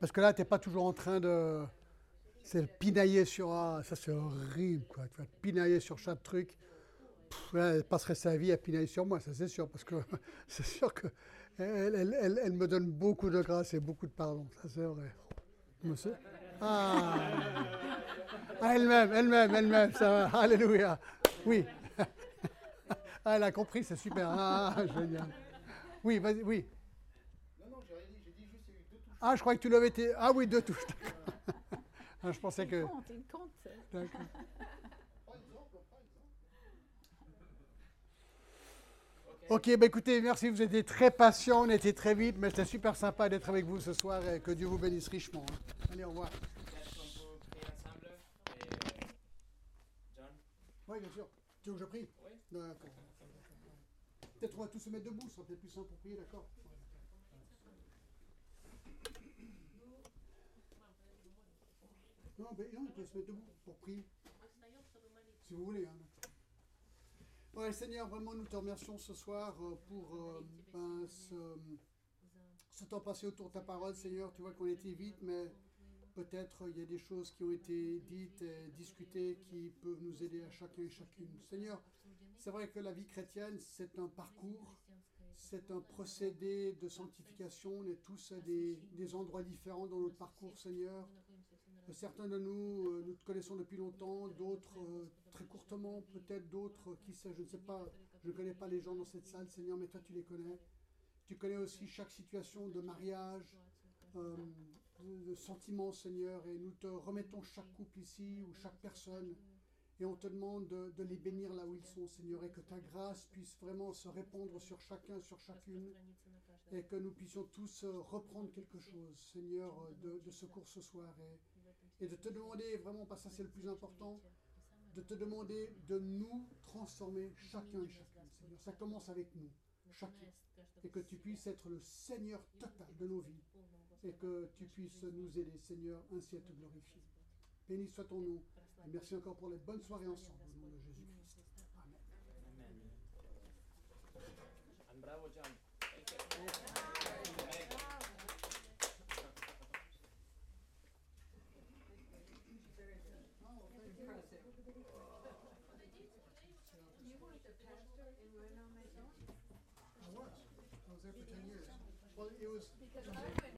Parce que là, tu n'es pas toujours en train de. C'est pinailler sur. Ah, ça, c'est horrible, quoi. Tu vas pinailler sur chaque truc. Pff, elle passerait sa vie à pinailler sur moi, ça, c'est sûr. Parce que c'est sûr que. Elle, elle- elle- elle me donne beaucoup de grâce et beaucoup de pardon. Ça, c'est vrai. Monsieur? Ah Ah, Elle-même, elle-même, elle-même, ça va. Alléluia. Oui. Ah, elle a compris, c'est super. Ah, génial. Oui, vas-y, oui. Non, non, j'ai rien dit, j'ai dit juste qu'il y a eu deux touches. Ah, je croyais que tu l'avais été. Ah oui, deux touches. d'accord. Ah, je pensais que. Il compte, il compte. D'accord. Par exemple, par exemple. Ok, bah écoutez, merci, vous étiez très patient, on était très vite, mais c'était super sympa d'être avec vous ce soir et que Dieu vous bénisse richement. hein. Allez, au revoir. Est-ce qu'on peut prier ensemble Et, John Oui, bien sûr. Tu veux que je prie? Oui. D'accord. Peut-être on va tous se mettre debout, ce sera peut-être plus simple pour prier, d'accord? Non, mais non, on peut se mettre debout pour prier. Si vous voulez. Hein. Ouais, Seigneur, vraiment, nous te remercions ce soir euh, pour euh, ben, ce, ce temps passé autour de ta parole, Seigneur. Tu vois qu'on était vite, mais peut-être il y a des choses qui ont été dites et discutées qui peuvent nous aider à chacun et chacune. Seigneur, c'est vrai que la vie chrétienne, c'est un parcours, c'est un procédé de sanctification. On est tous à des, des endroits différents dans notre parcours, Seigneur. Euh, Certains de nous, euh, nous te connaissons depuis longtemps, d'autres euh, très courtement, peut-être d'autres, qui sait, je ne sais pas, je ne connais pas les gens dans cette salle, Seigneur, mais toi tu les connais. Tu connais aussi chaque situation de mariage, euh, de, de sentiments, Seigneur, et nous te remettons chaque couple ici ou chaque personne, et on te demande de, les bénir là où ils sont, Seigneur, et que ta grâce puisse vraiment se répandre sur chacun, sur chacune, et que nous puissions tous euh, reprendre quelque chose, Seigneur, euh, de, de ce cours ce soir, et, de te demander, vraiment, parce que c'est le plus important, de te demander de nous transformer chacun et chacune, Seigneur. Ça commence avec nous, chacun, et que tu puisses être le Seigneur total de nos vies, et que tu puisses nous aider, Seigneur, ainsi à te glorifier. Béni soit ton nom, et merci encore pour les bonnes soirées ensemble, au nom de Jésus-Christ. Amen. Amen. And bravo, John. I was there for ten years. Well, it was, Because I